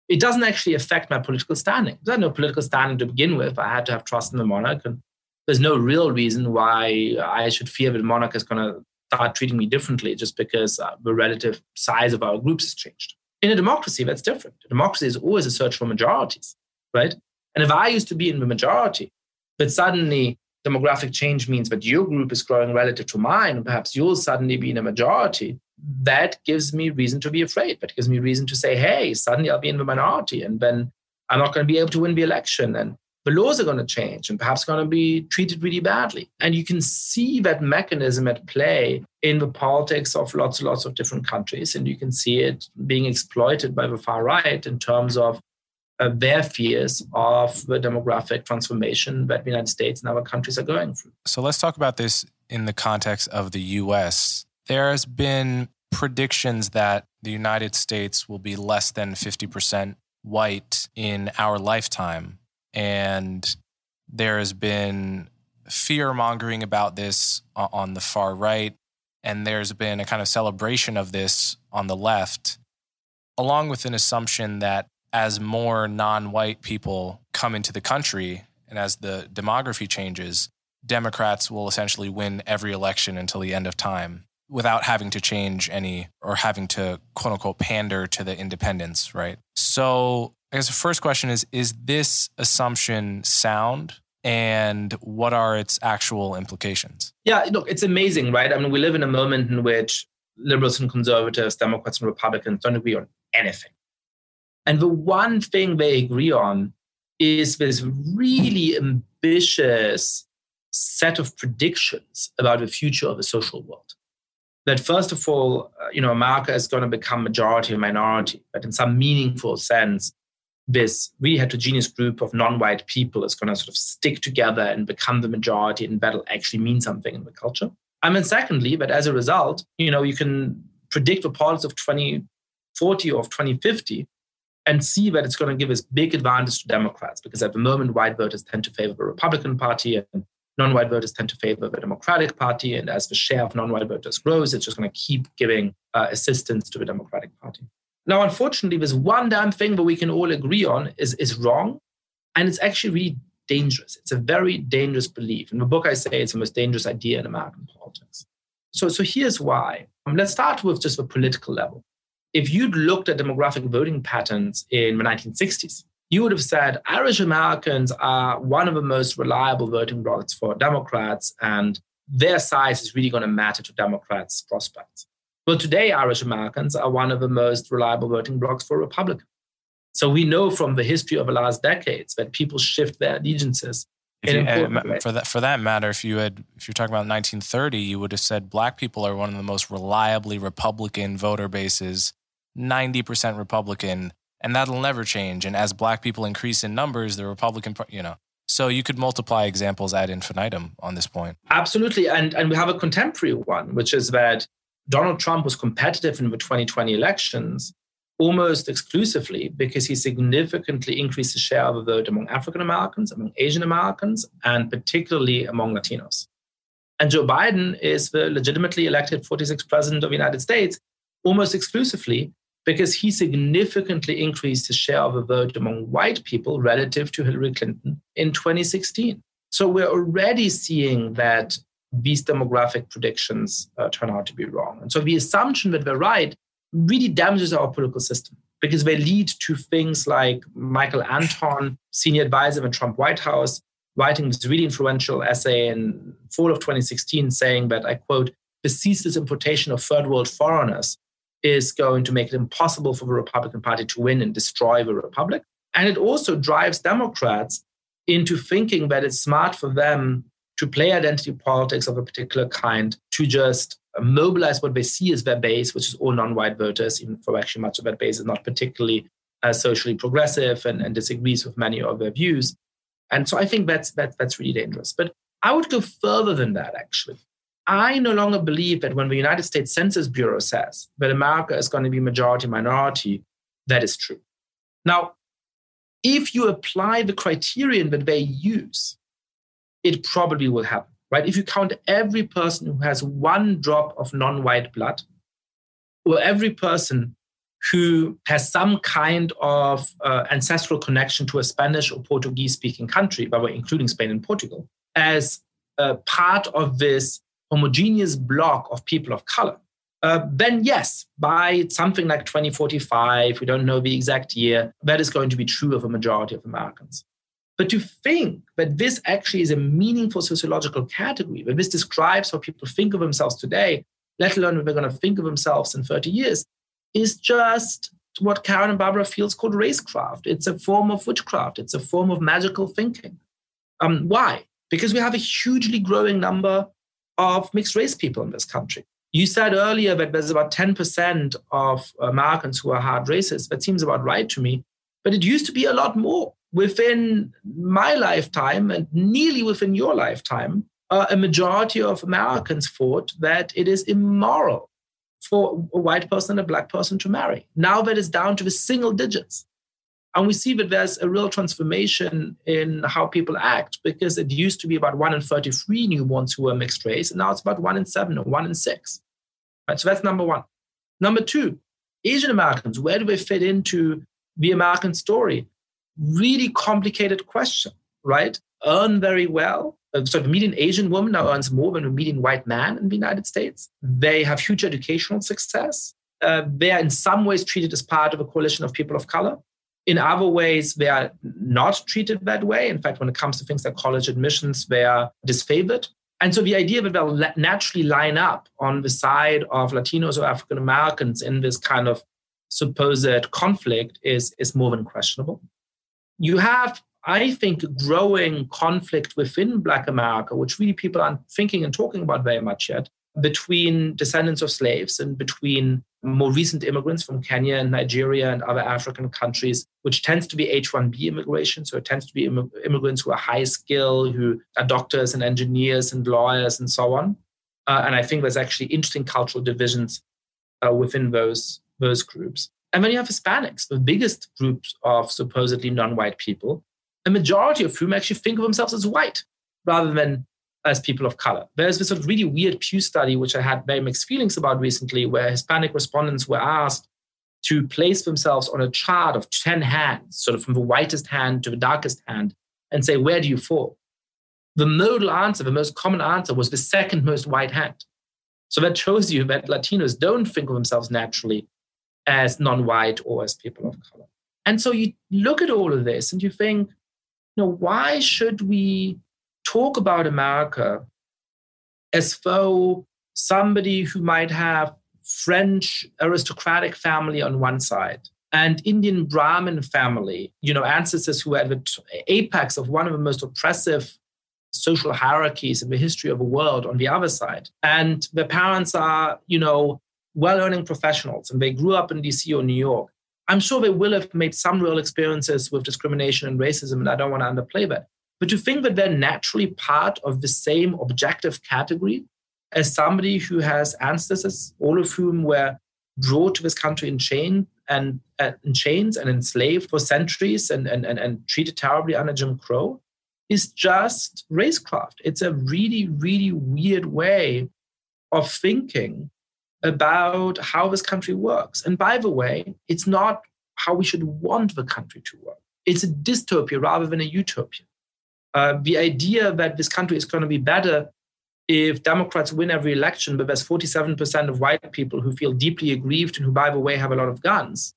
it doesn't actually affect my political standing. There's no political standing to begin with. I had to have trust in the monarch, and there's no real reason why I should fear that the monarch is going to start treating me differently just because uh, the relative size of our groups has changed. In a democracy, that's different. A democracy is always a search for majorities, right? And if I used to be in the majority, but suddenly demographic change means that your group is growing relative to mine, and perhaps you'll suddenly be in a majority, that gives me reason to be afraid. That gives me reason to say, hey, suddenly I'll be in the minority, and then I'm not going to be able to win the election. And the laws are going to change and perhaps going to be treated really badly. And you can see that mechanism at play in the politics of lots and lots of different countries. And you can see it being exploited by the far right in terms of uh, their fears of the demographic transformation that the United States and other countries are going through. So let's talk about this in the context of the US. There has been predictions that the United States will be less than 50% white in our lifetime. And there has been fear mongering about this uh, on the far right. And there's been a kind of celebration of this on the left, along with an assumption that as more non white people come into the country and as the demography changes, Democrats will essentially win every election until the end of time without having to change any or having to quote unquote pander to the independents, right? So I guess the first question is Is this assumption sound? And what are its actual implications? Yeah, look, it's amazing, right? I mean, we live in a moment in which liberals and conservatives, Democrats and Republicans don't agree on anything. And the one thing they agree on is this really ambitious set of predictions about the future of the social world. That first of all, uh, you know, America is going to become majority and minority, but in some meaningful sense, this really heterogeneous group of non-white people is going to sort of stick together and become the majority, and that'll actually mean something in the culture. I mean, secondly, but as a result, you know, you can predict the politics of 2040 or of 2050 and see that it's going to give us big advantage to Democrats because at the moment, white voters tend to favor the Republican Party and non-white voters tend to favor the Democratic Party. And as the share of non-white voters grows, it's just going to keep giving uh, assistance to the Democratic Party. Now, unfortunately, there's one damn thing that we can all agree on is, is wrong. And it's actually really dangerous. It's a very dangerous belief. In the book, I say it's the most dangerous idea in American politics. So, so here's why. Um, let's start with just the political level. If you'd looked at demographic voting patterns in the 1960s, you would have said Irish Americans are one of the most reliable voting blocs for Democrats, and their size is really going to matter to Democrats' prospects. Well, today, Irish Americans are one of the most reliable voting blocs for Republicans. So we know from the history of the last decades that people shift their allegiances. You, for that for that matter, if you had if you're talking about 1930, you would have said black people are one of the most reliably Republican voter bases, 90% Republican, and that'll never change. And as black people increase in numbers, the Republican, you know, so you could multiply examples ad infinitum on this point. Absolutely, and and we have a contemporary one, which is that Donald Trump was competitive in the 2020 elections almost exclusively because he significantly increased the share of the vote among African Americans, among Asian Americans, and particularly among Latinos. And Joe Biden is the legitimately elected 46th president of the United States almost exclusively because he significantly increased the share of the vote among white people relative to Hillary Clinton in 2016. So we're already seeing that these demographic predictions uh, turn out to be wrong. And so the assumption that we're right really damages our political system because they lead to things like Michael Anton, senior advisor in the Trump White House, writing this really influential essay in fall of 2016 saying that, I quote, the ceaseless importation of third world foreigners is going to make it impossible for the Republican Party to win and destroy the Republic. And it also drives Democrats into thinking that it's smart for them to play identity politics of a particular kind, to just mobilize what they see as their base, which is all non-white voters, even though actually much of that base is not particularly uh, socially progressive and, and disagrees with many of their views. And so I think that's, that, that's really dangerous. But I would go further than that, actually. I no longer believe that when the United States Census Bureau says that America is going to be majority minority, that is true. Now, if you apply the criterion that they use, it probably will happen. right? If you count every person who has one drop of non white blood, or every person who has some kind of uh, ancestral connection to a Spanish or Portuguese speaking country, but we're including Spain and Portugal, as a part of this homogeneous block of people of color, uh, then yes, by something like 2045, we don't know the exact year, that is going to be true of a majority of Americans. But to think that this actually is a meaningful sociological category, that this describes how people think of themselves today, let alone what they're going to think of themselves in 30 years, is just what Karen and Barbara Fields called racecraft. It's a form of witchcraft, it's a form of magical thinking. Um, why? Because we have a hugely growing number of mixed race people in this country. You said earlier that there's about 10% of Americans who are hard racists. That seems about right to me. But it used to be a lot more. Within my lifetime and nearly within your lifetime, uh, a majority of Americans thought that it is immoral for a white person and a black person to marry. Now that is down to the single digits. And we see that there's a real transformation in how people act because it used to be about one in 33 newborns who were mixed race, and now it's about one in seven or one in six. Right, so that's number one. Number two, Asian Americans, where do they fit into the American story? Really complicated question, right? Earn very well. Uh, so the median Asian woman now earns more than the median white man in the United States. They have huge educational success. Uh, they are in some ways treated as part of a coalition of people of color. In other ways, they are not treated that way. In fact, when it comes to things like college admissions, they are disfavored. And so the idea that they'll naturally line up on the side of Latinos or African Americans in this kind of supposed conflict is, is more than questionable. You have, I think, growing conflict within Black America, which really people aren't thinking and talking about very much yet, between descendants of slaves and between more recent immigrants from Kenya and Nigeria and other African countries, which tends to be H 1B immigration. So it tends to be Im- immigrants who are high skill, who are doctors and engineers and lawyers and so on. Uh, and I think there's actually interesting cultural divisions uh, within those, those groups. And then you have Hispanics, the biggest groups of supposedly non white people, a majority of whom actually think of themselves as white rather than as people of color. There's this sort of really weird Pew study, which I had very mixed feelings about recently, where Hispanic respondents were asked to place themselves on a chart of 10 hands, sort of from the whitest hand to the darkest hand, and say, where do you fall? The modal answer, the most common answer, was the second most white hand. So that shows you that Latinos don't think of themselves naturally as non white or as people of color. And so you look at all of this and you think, you know, why should we talk about America as though somebody who might have French aristocratic family on one side and Indian Brahmin family, you know, ancestors who were at the apex of one of the most oppressive social hierarchies in the history of the world on the other side. And their parents are, you know, well earning professionals and they grew up in DC or New York. I'm sure they will have made some real experiences with discrimination and racism, and I don't want to underplay that. But to think that they're naturally part of the same objective category as somebody who has ancestors, all of whom were brought to this country in chain and uh, in chains and enslaved for centuries and, and, and, and treated terribly under Jim Crow is just racecraft. It's a really, really weird way of thinking about how this country works. And by the way, it's not how we should want the country to work. It's a dystopia rather than a utopia. Uh, the idea that this country is going to be better if Democrats win every election, but there's 47% of white people who feel deeply aggrieved and who, by the way, have a lot of guns,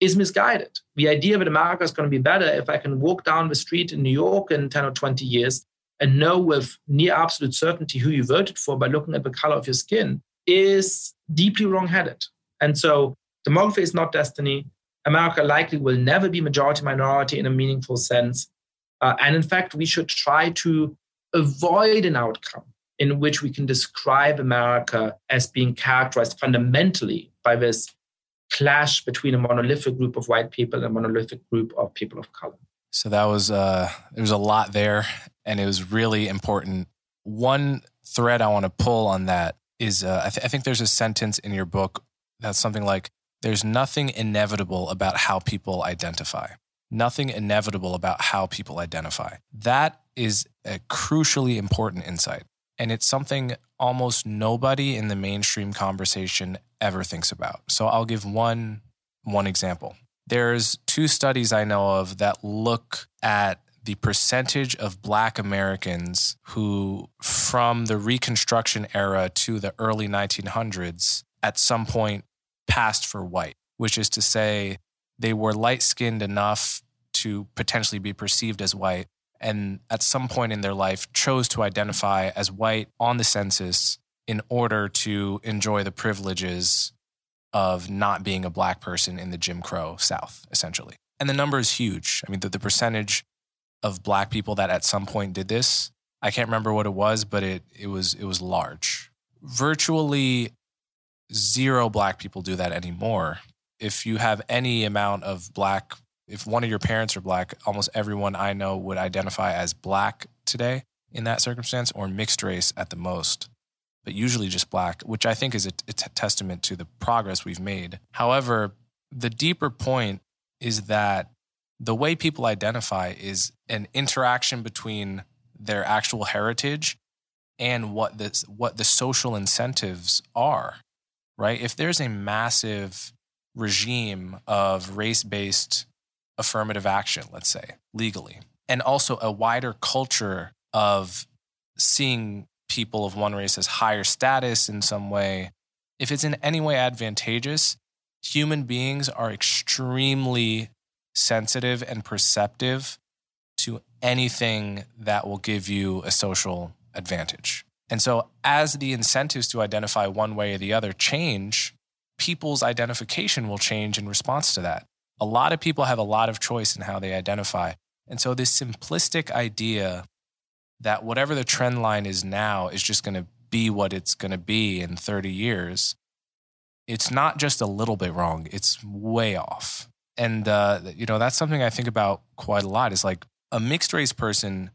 is misguided. The idea that America is going to be better if I can walk down the street in New York in 10 or 20 years and know with near absolute certainty who you voted for by looking at the color of your skin is deeply wrong-headed. And so demography is not destiny. America likely will never be majority minority in a meaningful sense. Uh, and in fact, we should try to avoid an outcome in which we can describe America as being characterized fundamentally by this clash between a monolithic group of white people and a monolithic group of people of color. So that was uh, there was a lot there, and it was really important. One thread I want to pull on that is uh, I, th- I think there's a sentence in your book that's something like, "There's nothing inevitable about how people identify." nothing inevitable about how people identify. That is a crucially important insight And it's something almost nobody in the mainstream conversation ever thinks about. So I'll give one one example. There's two studies I know of that look at the percentage of black Americans who, from the Reconstruction era to the early 1900s, at some point passed for white, which is to say they were light skinned enough to potentially be perceived as white, and at some point in their life chose to identify as white on the census in order to enjoy the privileges of not being a black person in the Jim Crow South, essentially. And the number is huge. I mean, the, the percentage of black people that at some point did this, I can't remember what it was, but it, it was it was large. Virtually zero black people do that anymore. If you have any amount of black, if one of your parents are black, almost everyone I know would identify as black today in that circumstance or mixed race at the most but usually just black, which I think is a, testament to the progress we've made. However, the deeper point is that the way people identify is an interaction between their actual heritage and what this what the social incentives are right? If there's a massive regime of race-based affirmative action let's say legally and also a wider culture of seeing people of one race as higher status in some way, if it's in any way advantageous, human beings are extremely sensitive and perceptive to anything that will give you a social advantage. And so, as the incentives to identify one way or the other change, people's identification will change in response to that. A lot of people have a lot of choice in how they identify. And so, this simplistic idea that whatever the trend line is now is just going to be what it's going to be in 30 years, it's not just a little bit wrong, it's way off. And, uh, you know, that's something I think about quite a lot is like a mixed race person,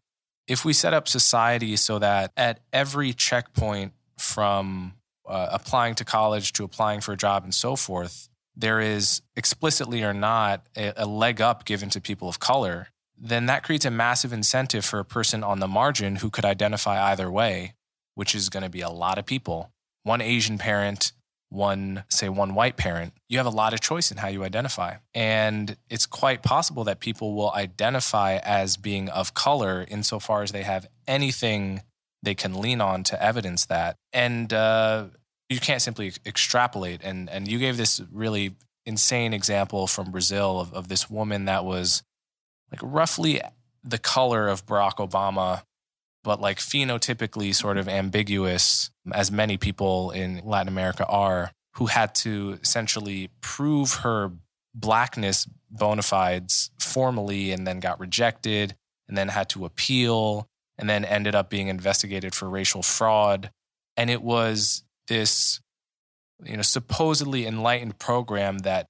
if we set up society so that at every checkpoint from uh, applying to college to applying for a job and so forth, there is explicitly or not a, a leg up given to people of color then that creates a massive incentive for a person on the margin who could identify either way, which is going to be a lot of people. One Asian parent, one, say, one white parent, you have a lot of choice in how you identify. And it's quite possible that people will identify as being of color insofar as they have anything they can lean on to evidence that. And uh, you can't simply extrapolate. And, and you gave this really insane example from Brazil of, of this woman that was like roughly the color of Barack Obama, but like phenotypically sort of ambiguous, as many people in Latin America are, who had to essentially prove her blackness bona fides formally and then got rejected and then had to appeal and then ended up being investigated for racial fraud. And it was this, you know, supposedly enlightened program that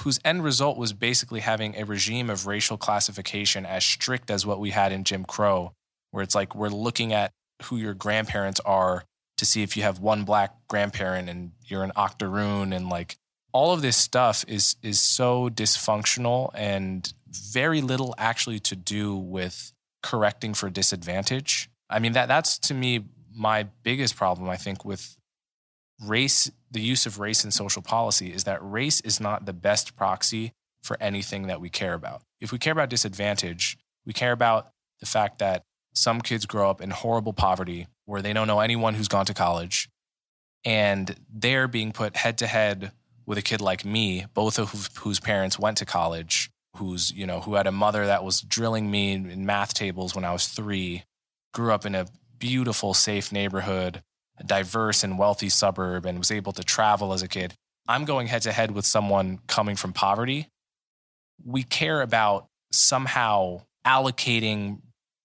whose end result was basically having a regime of racial classification as strict as what we had in Jim Crow, where it's like we're looking at who your grandparents are to see if you have one black grandparent and you're an octoroon and like all of this stuff is is so dysfunctional and very little actually to do with correcting for disadvantage. I mean that that's to me my biggest problem I think with race, the use of race in social policy is that race is not the best proxy for anything that we care about. If we care about disadvantage, we care about the fact that some kids grow up in horrible poverty where they don't know anyone who's gone to college and they're being put head to head with a kid like me, both of whose parents went to college, who's, you know, who had a mother that was drilling me in math tables when I was 3, grew up in a beautiful safe neighborhood a diverse and wealthy suburb and was able to travel as a kid. I'm going head to head with someone coming from poverty. We care about somehow allocating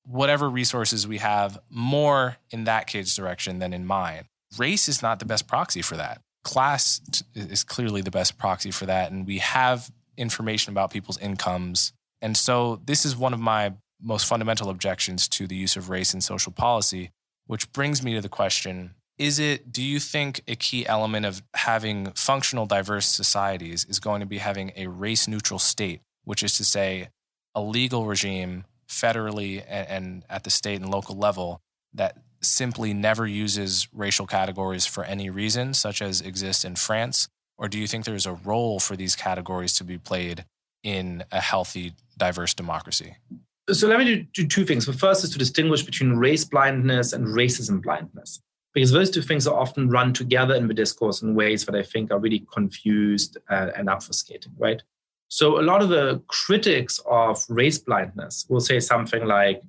whatever resources we have more in that kid's direction than in mine. Race is not the best proxy for that. Class is clearly the best proxy for that. And we have information about people's incomes. And so this is one of my most fundamental objections to the use of race in social policy, which brings me to the question is it do you think a key element of having functional diverse societies is going to be having a race neutral state which is to say a legal regime federally and, and, at the state and local level that simply never uses racial categories for any reason, such as exist in France? Or do you think there's a role for these categories to be played in a healthy, diverse democracy? So let me do, do two things. The first is to distinguish between race blindness and racism blindness, because those two things are often run together in the discourse in ways that I think are really confused uh, and obfuscating, right? So a lot of the critics of race blindness will say something like,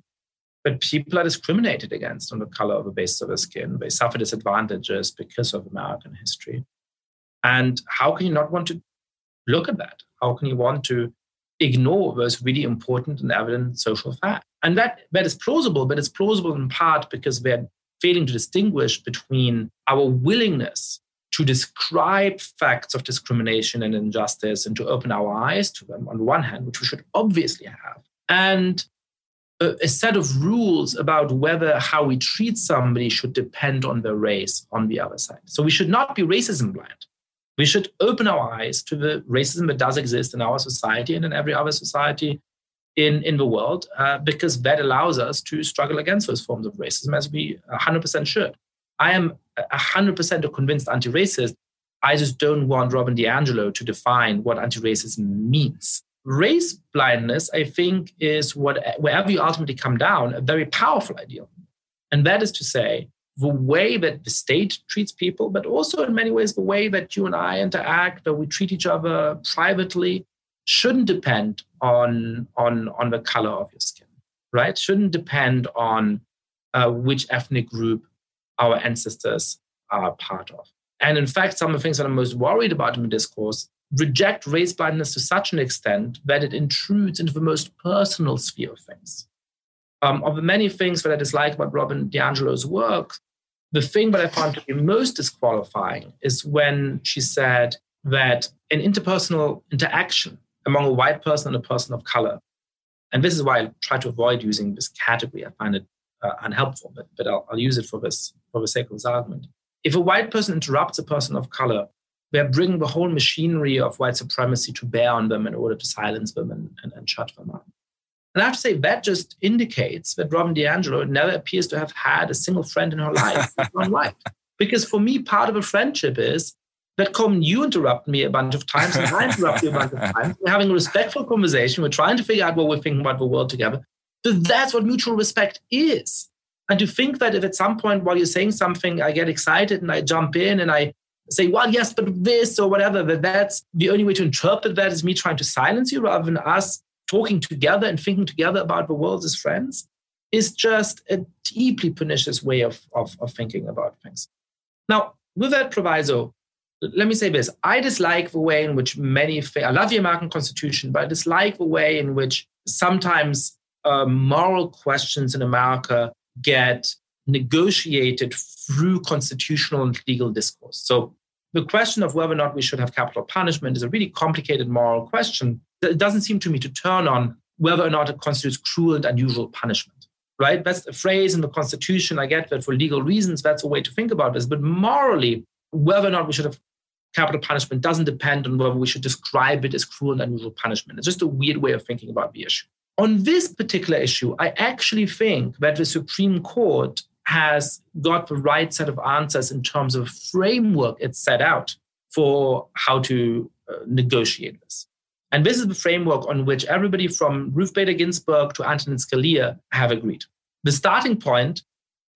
but people are discriminated against on the color of the base of their skin. They suffer disadvantages because of American history. And how can you not want to look at that? How can you want to ignore those really important and evident social facts? And that, that is plausible, but it's plausible in part because we're failing to distinguish between our willingness to describe facts of discrimination and injustice and to open our eyes to them on the one hand, which we should obviously have, and a, a, set of rules about whether how we treat somebody should depend on their race on the other side. So we should not be racism blind. We should open our eyes to the racism that does exist in our society and in every other society in, in the world, uh, because that allows us to struggle against those forms of racism as we 100% should. I am 100% a convinced anti racist. I just don't want Robin DiAngelo to define what anti racism means. Race blindness, I think, is what, wherever you ultimately come down, a very powerful ideal. And that is to say, the way that the state treats people, but also in many ways the way that you and I interact, that we treat each other privately, shouldn't depend on, on, on the color of your skin, right? Shouldn't depend on uh, which ethnic group our ancestors are part of. And in fact, some of the things that I'm most worried about in the discourse reject race blindness to such an extent that it intrudes into the most personal sphere of things. Um, of the many things that I dislike about Robin DiAngelo's work, the thing that I found to be most disqualifying is when she said that an interpersonal interaction among a white person and a person of color, and this is why I try to avoid using this category, I find it uh, unhelpful, but, but I'll, I'll use it for this for the sake of this argument. If a white person interrupts a person of color, we are bringing the whole machinery of white supremacy to bear on them in order to silence them and, and, and shut them up. And I have to say, that just indicates that Robin DiAngelo never appears to have had a single friend in her life non-white. Because for me, part of a friendship is that come you interrupt me a bunch of times and I interrupt you a bunch of times. We're having a respectful conversation. We're trying to figure out what we're thinking about the world together. So that's what mutual respect is. And to think that if at some point while you're saying something, I get excited and I jump in and I say, well, yes, but this or whatever, that that's the only way to interpret that is me trying to silence you rather than us talking together and thinking together about the world as friends is just a deeply pernicious way of, of, of thinking about things. Now, with that proviso, let me say this. I dislike the way in which many, I love the American Constitution, but I dislike the way in which sometimes uh, moral questions in America get negotiated through constitutional and legal discourse. So the question of whether or not we should have capital punishment is a really complicated moral question. It doesn't seem to me to turn on whether or not it constitutes cruel and unusual punishment, right? That's a phrase in the Constitution. I get that for legal reasons, that's a way to think about this. But morally, whether or not we should have capital punishment doesn't depend on whether we should describe it as cruel and unusual punishment. It's just a weird way of thinking about the issue. On this particular issue, I actually think that the Supreme Court has got the right set of answers in terms of framework it's set out for how to uh, negotiate this. And this is the framework on which everybody from Ruth Bader Ginsburg to Antonin Scalia have agreed. The starting point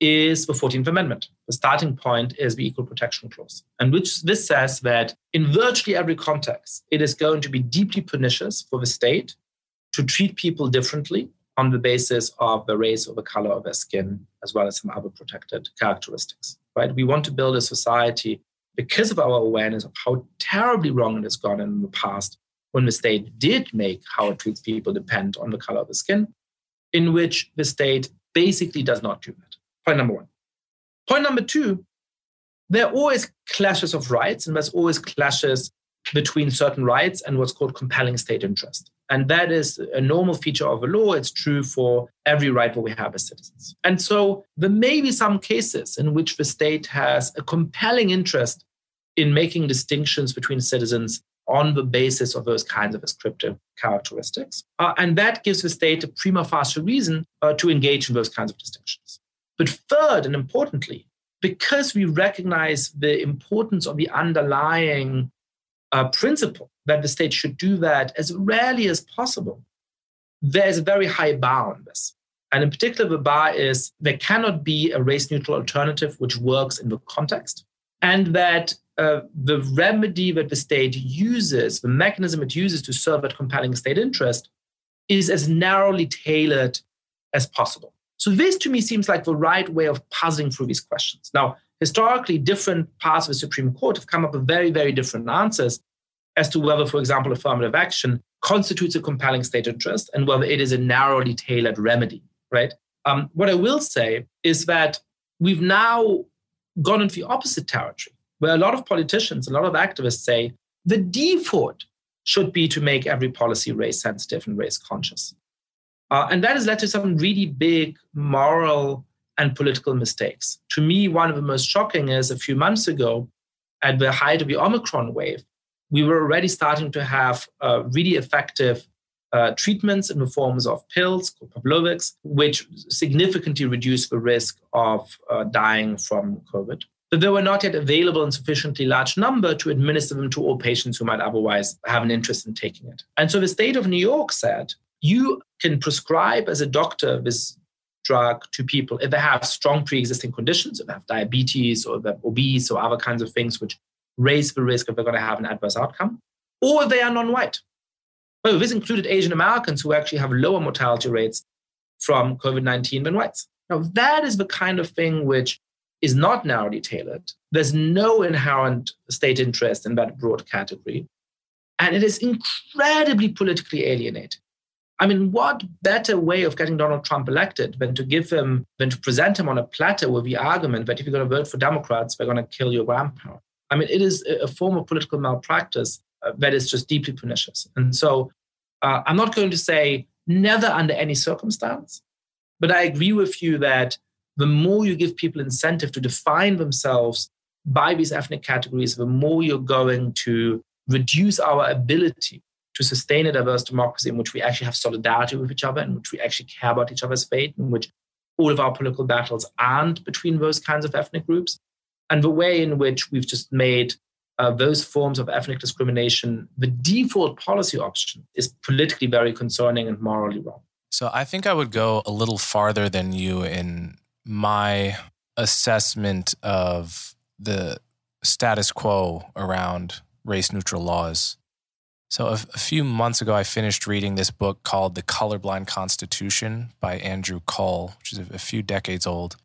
is the 14th Amendment. The starting point is the Equal Protection Clause, and which this says that in virtually every context, it is going to be deeply pernicious for the state to treat people differently on the basis of the race or the color of their skin, as well as some other protected characteristics. Right? We want to build a society because of our awareness of how terribly wrong it has gone in the past when the state did make how it treats people depend on the color of the skin, in which the state basically does not do that. Point number one. Point number two, there are always clashes of rights, and there's always clashes between certain rights and what's called compelling state interest. And that is a normal feature of a law. It's true for every right that we have as citizens. And so there may be some cases in which the state has a compelling interest in making distinctions between citizens on the basis of those kinds of ascriptive characteristics. Uh, and that gives the state a prima facie reason uh, to engage in those kinds of distinctions. But third, and importantly, because we recognize the importance of the underlying uh, principle that the state should do that as rarely as possible, there's a very high bar on this. And in particular, the bar is there cannot be a race neutral alternative which works in the context, and that uh, the remedy that the state uses, the mechanism it uses to serve that compelling state interest, is as narrowly tailored as possible. So, this to me seems like the right way of puzzling through these questions. Now, historically, different parts of the Supreme Court have come up with very, very different answers as to whether, for example, affirmative action constitutes a compelling state interest and whether it is a narrowly tailored remedy, right? Um, what I will say is that we've now gone into the opposite territory, where a lot of politicians, a lot of activists say the default should be to make every policy race sensitive and race conscious. Uh, and that has led to some really big moral and political mistakes. To me, one of the most shocking is a few months ago, at the height of the Omicron wave, we were already starting to have uh, really effective uh, treatments in the forms of pills, called Paxlovid, which significantly reduce the risk of uh, dying from COVID. But they were not yet available in sufficiently large number to administer them to all patients who might otherwise have an interest in taking it. And so the state of New York said, you can prescribe as a doctor this drug to people if they have strong pre-existing conditions, if they have diabetes or they're obese or other kinds of things which raise the risk of they're going to have an adverse outcome, or they are non-white. Well, this included Asian Americans who actually have lower mortality rates from COVID 19 than whites. Now, that is the kind of thing which is not narrowly tailored. There's no inherent state interest in that broad category. And it is incredibly politically alienated. I mean, what better way of getting Donald Trump elected than to give him, than to present him on a platter with the argument that if you're going to vote for Democrats, they're going to kill your grandparent? I mean, it is a form of political malpractice uh, that is just deeply pernicious. And so uh, I'm not going to say never under any circumstance, but I agree with you that the more you give people incentive to define themselves by these ethnic categories, the more you're going to reduce our ability to sustain a diverse democracy in which we actually have solidarity with each other, in which we actually care about each other's fate, in which all of our political battles aren't between those kinds of ethnic groups. And the way in which we've just made uh, those forms of ethnic discrimination the default policy option is politically very concerning and morally wrong. So I think I would go a little farther than you in my assessment of the status quo around race neutral laws. So, a, few months ago, I finished reading this book called The Colorblind Constitution by Andrew Kull, which is a, a few decades old.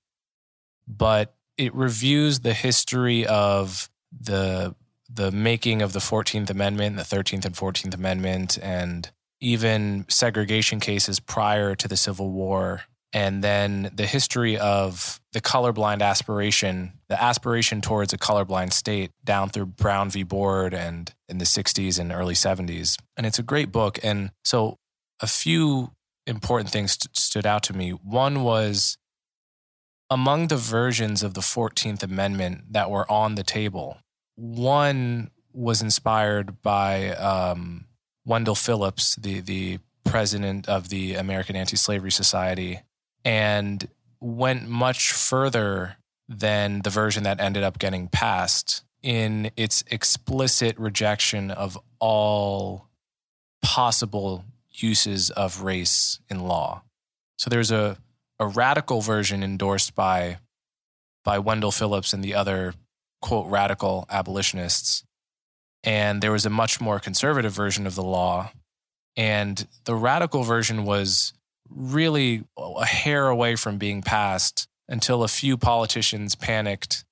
But it reviews the history of the the making of the 14th Amendment, the 13th and 14th Amendment, and even segregation cases prior to the Civil War and then the history of the colorblind aspiration, the aspiration towards a colorblind state down through Brown v. Board and in the 60s and early 70s. And it's a great book. And so a few important things st- stood out to me. One was among the versions of the 14th Amendment that were on the table, one was inspired by um, Wendell Phillips, the, the president of the American Anti Slavery Society and went much further than the version that ended up getting passed in its explicit rejection of all possible uses of race in law. So there's a, a radical version endorsed by by Wendell Phillips and the other quote radical abolitionists. And there was a much more conservative version of the law. And the radical version was really a hair away from being passed until a few politicians panicked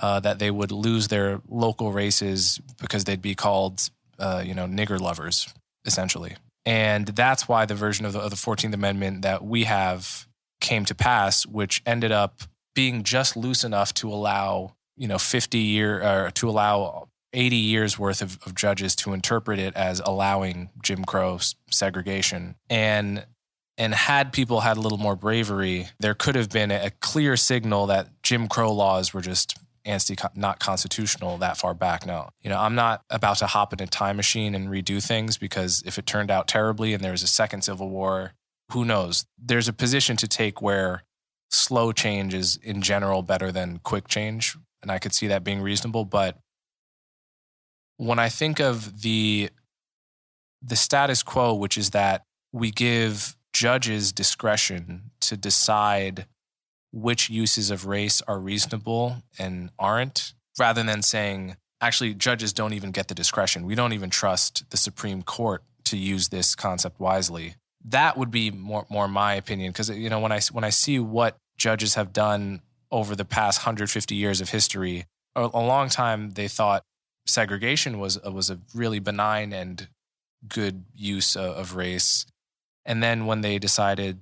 uh, that they would lose their local races because they'd be called, uh, you know, nigger lovers, essentially. And that's why the version of the, of the 14th Amendment that we have came to pass, which ended up being just loose enough to allow, you know, 50 year, or to allow 80 years worth of, of judges to interpret it as allowing Jim Crow segregation. And and had people had a little more bravery, there could have been a clear signal that Jim Crow laws were just anti not constitutional that far back now. You know, I'm not about to hop in a time machine and redo things because if it turned out terribly and there was a second civil war, who knows? There's a position to take where slow change is in general better than quick change. And I could see that being reasonable. But when I think of the the status quo, which is that we give judges discretion to decide which uses of race are reasonable and aren't, rather than saying, actually, judges don't even get the discretion. We don't even trust the Supreme Court to use this concept wisely. That would be more, more my opinion, because you know when I when I see what judges have done over the past 150 years of history, a, a long time they thought segregation was uh, was a really benign and good use of, of race, and then when they decided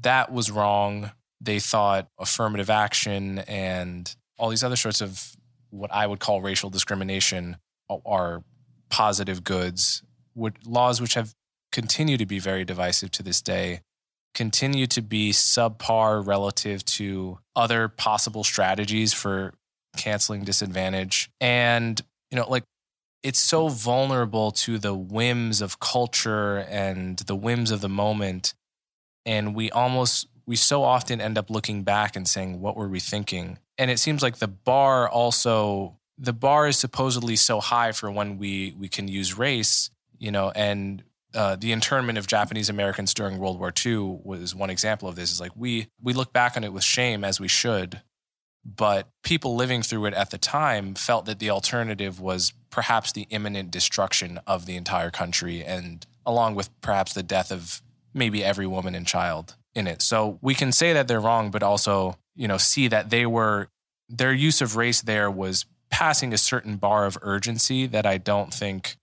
that was wrong, they thought affirmative action and all these other sorts of what I would call racial discrimination are positive goods, would, laws which have continued to be very divisive to this day, continue to be subpar relative to other possible strategies for canceling disadvantage. And, you know, like it's so vulnerable to the whims of culture and the whims of the moment. And we almost we so often end up looking back and saying, what were we thinking? And it seems like the bar also, the bar is supposedly so high for when we, we can use race, you know, and uh, the internment of Japanese Americans during World War II was one example of this. Is like we we look back on it with shame as we should, but people living through it at the time felt that the alternative was perhaps the imminent destruction of the entire country, and along with perhaps the death of maybe every woman and child in it. So we can say that they're wrong, but also, you know, see that they were, their use of race there was passing a certain bar of urgency that I don't think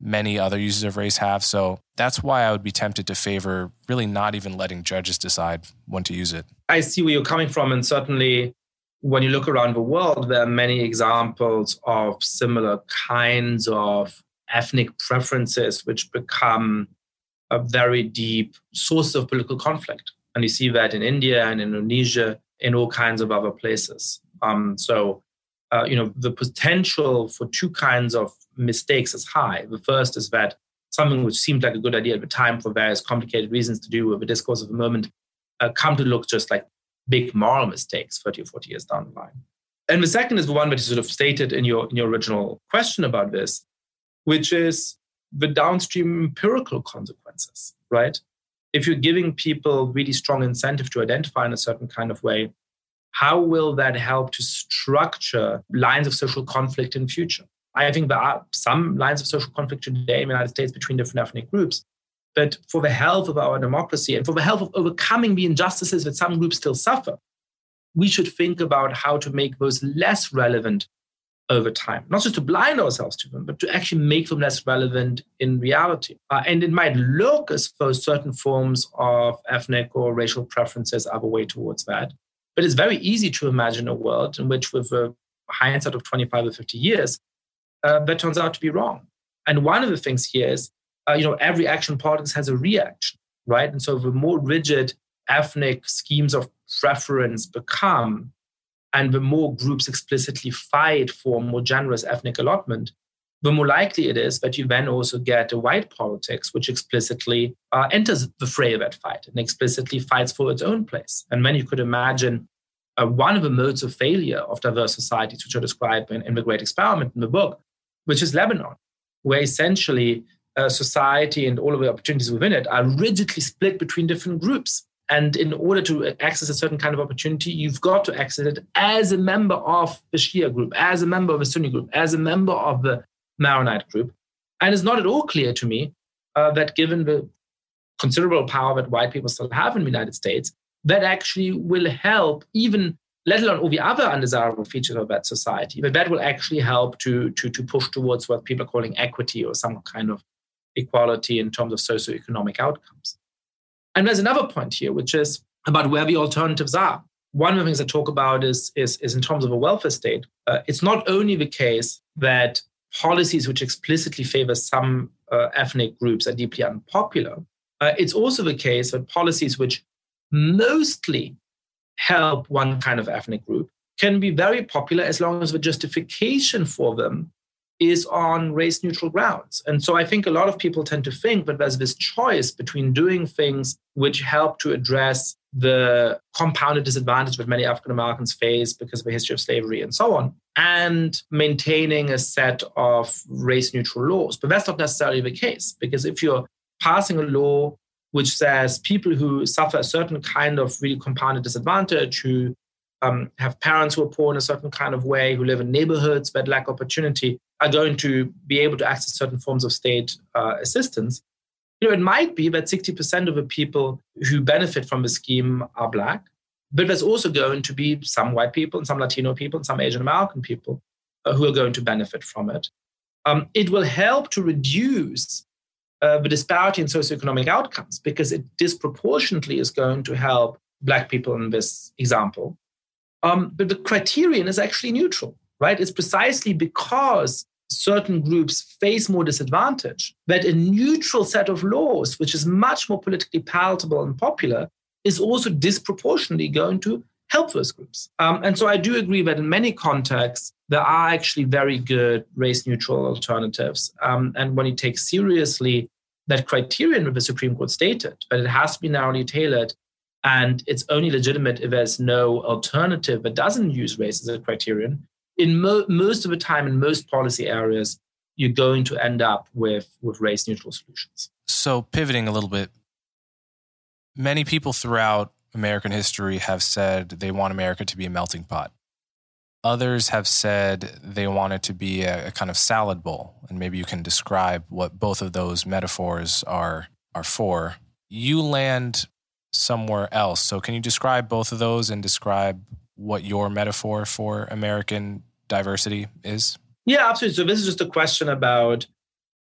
many other uses of race have. So that's why I would be tempted to favor really not even letting judges decide when to use it. I see where you're coming from. And certainly when you look around the world, there are many examples of similar kinds of ethnic preferences which become a very deep source of political conflict. And you see that in India and Indonesia, in all kinds of other places. Um, so, uh, you know, the potential for two kinds of mistakes as high. The first is that something which seemed like a good idea at the time for various complicated reasons to do with the discourse of the moment uh, come to look just like big moral mistakes 30 or 40 years down the line. And the second is the one that you sort of stated in your, in your original question about this, which is the downstream empirical consequences, right? If you're giving people really strong incentive to identify in a certain kind of way, how will that help to structure lines of social conflict in future? I think there are some lines of social conflict today in the United States between different ethnic groups. But for the health of our democracy and for the health of overcoming the injustices that some groups still suffer, we should think about how to make those less relevant over time, not just to blind ourselves to them, but to actually make them less relevant in reality. Uh, and it might look as though certain forms of ethnic or racial preferences are the way towards that. But it's very easy to imagine a world in which, with a hindsight of 25 or 50 years, uh, that turns out to be wrong. And one of the things here is, uh, you know, every action politics has a reaction, right? And so the more rigid ethnic schemes of preference become, and the more groups explicitly fight for more generous ethnic allotment, the more likely it is that you then also get a white politics which explicitly uh, enters the fray of that fight and explicitly fights for its own place. And then you could imagine uh, one of the modes of failure of diverse societies, which are described in, in The Great Experiment in the book, which is Lebanon, where essentially uh, society and all of the opportunities within it are rigidly split between different groups. And in order to access a certain kind of opportunity, you've got to access it as a member of the Shia group, as a member of the Sunni group, as a member of the Maronite group. And it's not at all clear to me uh, that given the considerable power that white people still have in the United States, that actually will help, even let alone all the other undesirable features of that society, but that will actually help to, to, to push towards what people are calling equity or some kind of equality in terms of socioeconomic outcomes. And there's another point here, which is about where the alternatives are. One of the things I talk about is, is, is in terms of a welfare state. Uh, it's not only the case that policies which explicitly favor some uh, ethnic groups are deeply unpopular. Uh, it's also the case that policies which mostly help one kind of ethnic group can be very popular as long as the justification for them is on race neutral grounds. And so I think a lot of people tend to think that there's this choice between doing things which help to address the compounded disadvantage that many African Americans face because of a history of slavery and so on, and maintaining a set of race neutral laws. But that's not necessarily the case because if you're passing a law which says people who suffer a certain kind of really compounded disadvantage, who um, have parents who are poor in a certain kind of way, who live in neighborhoods that lack opportunity, are going to be able to access certain forms of state uh, assistance. You know, it might be that 60% of the people who benefit from the scheme are black, but there's also going to be some white people and some Latino people and some Asian American people uh, who are going to benefit from it. Um, it will help to reduce uh, the disparity in socioeconomic outcomes because it disproportionately is going to help black people in this example. Um, but the criterion is actually neutral, right? It's precisely because certain groups face more disadvantage that a neutral set of laws, which is much more politically palatable and popular, is also disproportionately going to help those groups. Um, and so I do agree that in many contexts, there are actually very good race neutral alternatives. Um, and when you take seriously that criterion that the Supreme Court stated, but it has to be narrowly tailored. And it's only legitimate if there's no alternative that doesn't use race as a criterion. In mo- most of the time, in most policy areas, you're going to end up with, with race neutral solutions. So, pivoting a little bit, many people throughout American history have said they want America to be a melting pot. Others have said they want it to be a, a, kind of salad bowl, and maybe you can describe what both of those metaphors are are for. You land somewhere else, so can you describe both of those and describe what your metaphor for American diversity is? Yeah, absolutely. So this is just a question about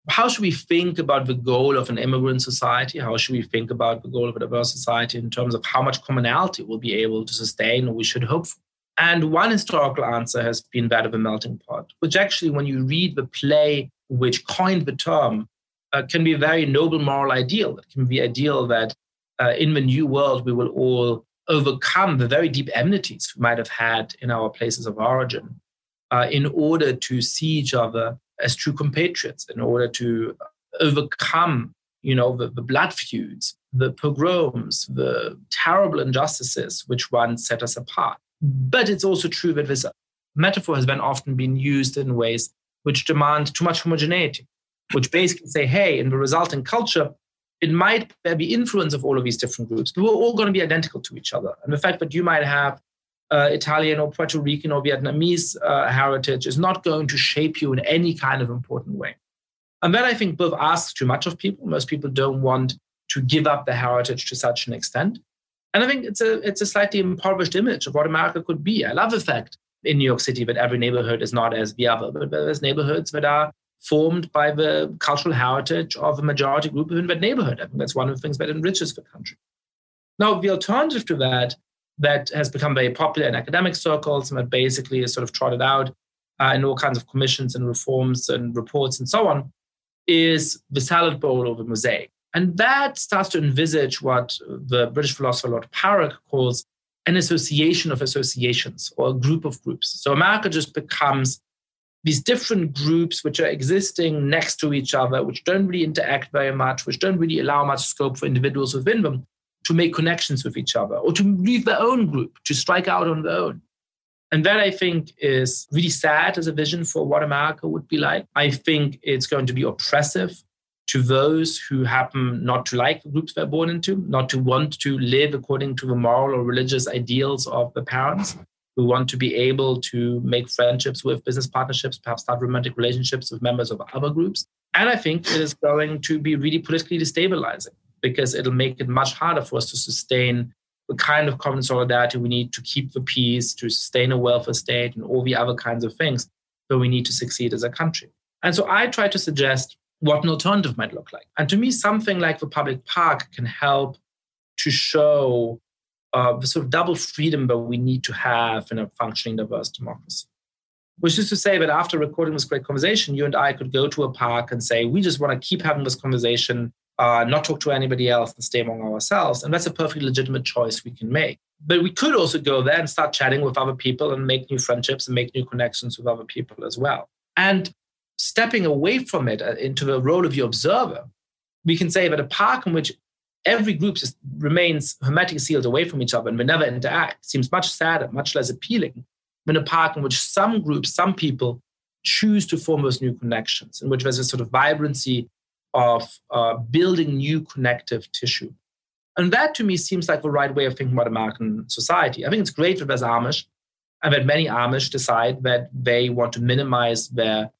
how should we think about the goal of an immigrant society? How should we think about the goal of a diverse society in terms of how much commonality we'll be able to sustain or we should hope for? And one historical answer has been that of a melting pot, which actually, when you read the play which coined the term, uh, can be a very noble moral ideal. It can be ideal that uh, in the new world we will all overcome the very deep enmities we might have had in our places of origin uh, in order to see each other as true compatriots, in order to overcome you know the, the blood feuds the pogroms the terrible injustices which once set us apart but it's also true that this metaphor has been often been used in ways which demand too much homogeneity, which basically say, hey, in the resulting culture, it might be influence of all of these different groups, but we're all going to be identical to each other. And the fact that you might have uh, Italian or Puerto Rican or Vietnamese uh, heritage is not going to shape you in any kind of important way. And that I think both asks too much of people. Most people don't want to give up their heritage to such an extent. And I think it's a it's a slightly impoverished image of what America could be. I love the fact in New York City that every neighborhood is not as the other, but there's neighborhoods that are formed by the cultural heritage of a majority group within that neighborhood. I think that's one of the things that enriches the country. Now, the alternative to that, that has become very popular in academic circles and that basically is sort of trotted out uh, in all kinds of commissions and reforms and reports and so on, is the salad bowl or the mosaic. And that starts to envisage what the British philosopher Lord Parekh calls an association of associations or a group of groups. So America just becomes these different groups which are existing next to each other, which don't really interact very much, which don't really allow much scope for individuals within them to make connections with each other or to leave their own group, to strike out on their own. And that I think is really sad as a vision for what America would be like. I think it's going to be oppressive to those who happen not to like the groups they're born into, not to want to live according to the moral or religious ideals of the parents, who want to be able to make friendships with business partnerships, perhaps start romantic relationships with members of other groups. And I think it is going to be really politically destabilizing because it'll make it much harder for us to sustain the kind of common solidarity we need to keep the peace, to sustain a welfare state, and all the other kinds of things that we need to succeed as a country. And so I try to suggest what an alternative might look like. And to me, something like the public park can help to show uh, the sort of double freedom that we need to have in a functioning diverse democracy. Which is to say that after recording this great conversation, you and I could go to a park and say, we just want to keep having this conversation, uh, not talk to anybody else and stay among ourselves. And that's a perfectly legitimate choice we can make. But we could also go there and start chatting with other people and make new friendships and make new connections with other people as well. And stepping away from it uh, into the role of the observer, we can say that a park in which every group just remains hermetically sealed away from each other and we never interact seems much sadder, much less appealing than a park in which some groups, some people choose to form those new connections, in which there's a sort of vibrancy of uh, building new connective tissue. And that to me seems like the right way of thinking about American society. I think it's great that there's Amish, and that many Amish decide that they want to minimize their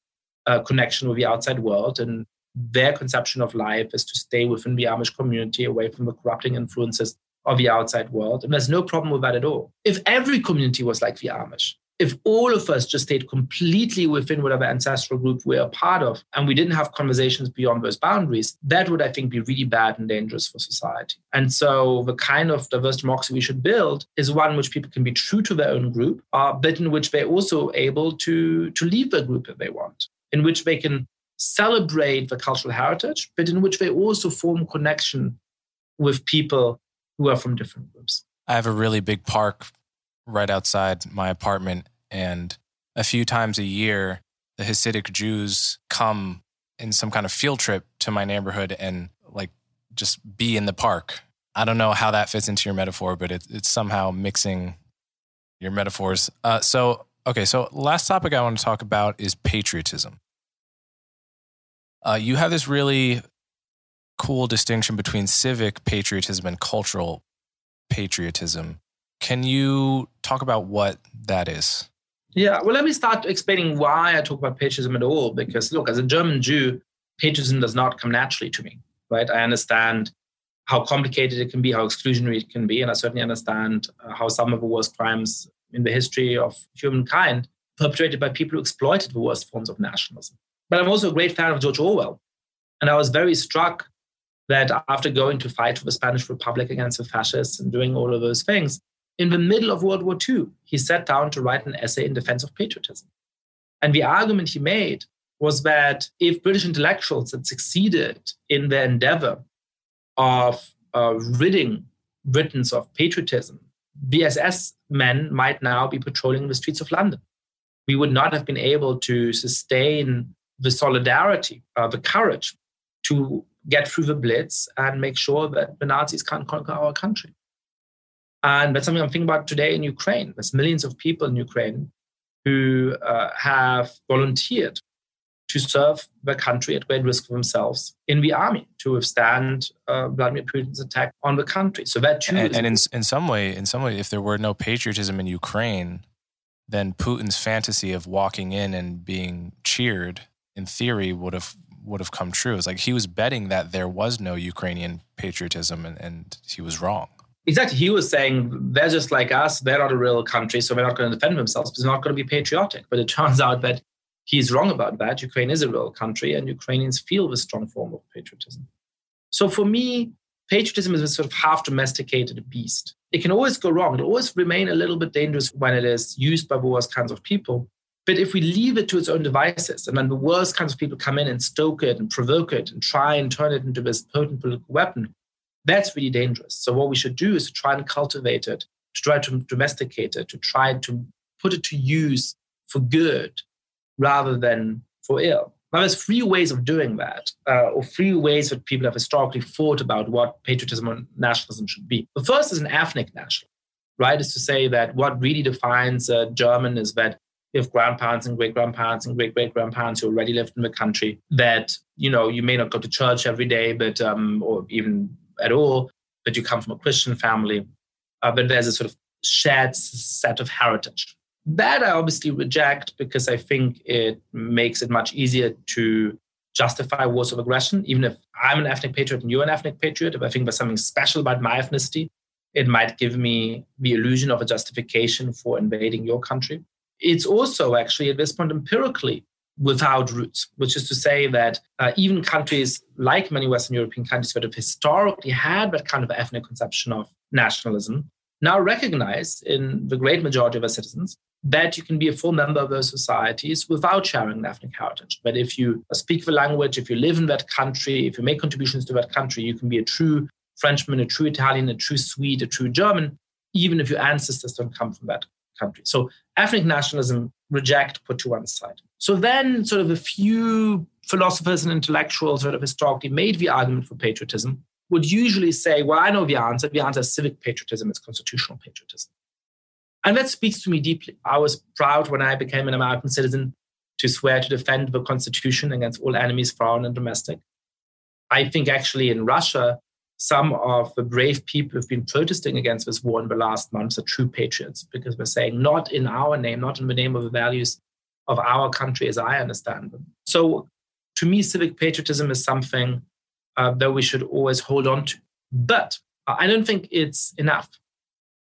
uh, connection with the outside world and their conception of life is to stay within the Amish community, away from the corrupting influences of the outside world. And there's no problem with that at all. If every community was like the Amish, if all of us just stayed completely within whatever ancestral group we're a part of and we didn't have conversations beyond those boundaries, that would, I think, be really bad and dangerous for society. And so the kind of diverse democracy we should build is one in which people can be true to their own group, uh, but in which they're also able to, to leave the group if they want, in which they can celebrate the cultural heritage, but in which they also form connection with people who are from different groups. I have a really big park right outside my apartment, and a few times a year, the Hasidic Jews come in some kind of field trip to my neighborhood and like just be in the park. I don't know how that fits into your metaphor, but it, it's somehow mixing your metaphors. Uh, so, okay, so last topic I want to talk about is patriotism. Uh, you have this really cool distinction between civic patriotism and cultural patriotism. Can you talk about what that is? Yeah, well, let me start explaining why I talk about patriotism at all. Because, look, as a German Jew, patriotism does not come naturally to me, right? I understand how complicated it can be, how exclusionary it can be, and I certainly understand uh, how some of the worst crimes in the history of humankind perpetrated by people who exploited the worst forms of nationalism. But I'm also a great fan of George Orwell. And I was very struck that after going to fight for the Spanish Republic against the fascists and doing all of those things, in the middle of World War II, he sat down to write an essay in defense of patriotism. And the argument he made was that if British intellectuals had succeeded in their endeavor of uh, ridding Britons of patriotism, SS men might now be patrolling the streets of London. We would not have been able to sustain the solidarity, uh, the courage to get through the Blitz and make sure that the Nazis can't conquer our country. And that's something I'm thinking about today in Ukraine. There's millions of people in Ukraine who uh, have volunteered to serve the country at great risk for themselves in the army to withstand uh, Vladimir Putin's attack on the country. So that too. And, and in, in some way, in some way, if there were no patriotism in Ukraine, then Putin's fantasy of walking in and being cheered in theory would have would have come true. It's like he was betting that there was no Ukrainian patriotism and, and he was wrong. Exactly. He was saying they're just like us, they're not a real country, so they're not going to defend themselves, they're not going to be patriotic. But it turns out that he's wrong about that. Ukraine is a real country and Ukrainians feel this strong form of patriotism. So for me, patriotism is a sort of half domesticated beast. It can always go wrong. It always remain a little bit dangerous when it is used by the worst kinds of people. But if we leave it to its own devices, and then the worst kinds of people come in and stoke it and provoke it and try and turn it into this potent political weapon, that's really dangerous. So what we should do is try and cultivate it, to try to domesticate it, to try to put it to use for good rather than for ill. Now, there's three ways of doing that, uh, or three ways that people have historically thought about what patriotism and nationalism should be. The first is an ethnic nationalism, right? Is to say that what really defines a German is that you have grandparents and great grandparents and great great grandparents who already lived in the country that you know you may not go to church every day but um, or even at all but you come from a christian family uh, but there's a sort of shared set of heritage. That i obviously reject because i think it makes it much easier to justify wars of aggression. Even if i'm an ethnic patriot and you're an ethnic patriot if i think there's something special about my ethnicity it might give me the illusion of a justification for invading your country. It's also actually at this point empirically without roots, which is to say that uh, even countries like many Western European countries that have historically had that kind of ethnic conception of nationalism now recognize in the great majority of our citizens that you can be a full member of those societies without sharing an ethnic heritage. But if you speak the language, if you live in that country, if you make contributions to that country, you can be a true Frenchman, a true Italian, a true Swede, a true German, even if your ancestors don't come from that country. So ethnic nationalism reject, put to one side. So then sort of a few philosophers and intellectuals sort of historically made the argument for patriotism would usually say, well, I know the answer. The answer is civic patriotism, it's constitutional patriotism. And that speaks to me deeply. I was proud when I became an American citizen to swear to defend the Constitution against all enemies, foreign and domestic. I think actually in Russia, some of the brave people who've been protesting against this war in the last months are true patriots because we're saying not in our name, not in the name of the values of our country as I understand them. So to me, civic patriotism is something uh, that we should always hold on to. But I don't think it's enough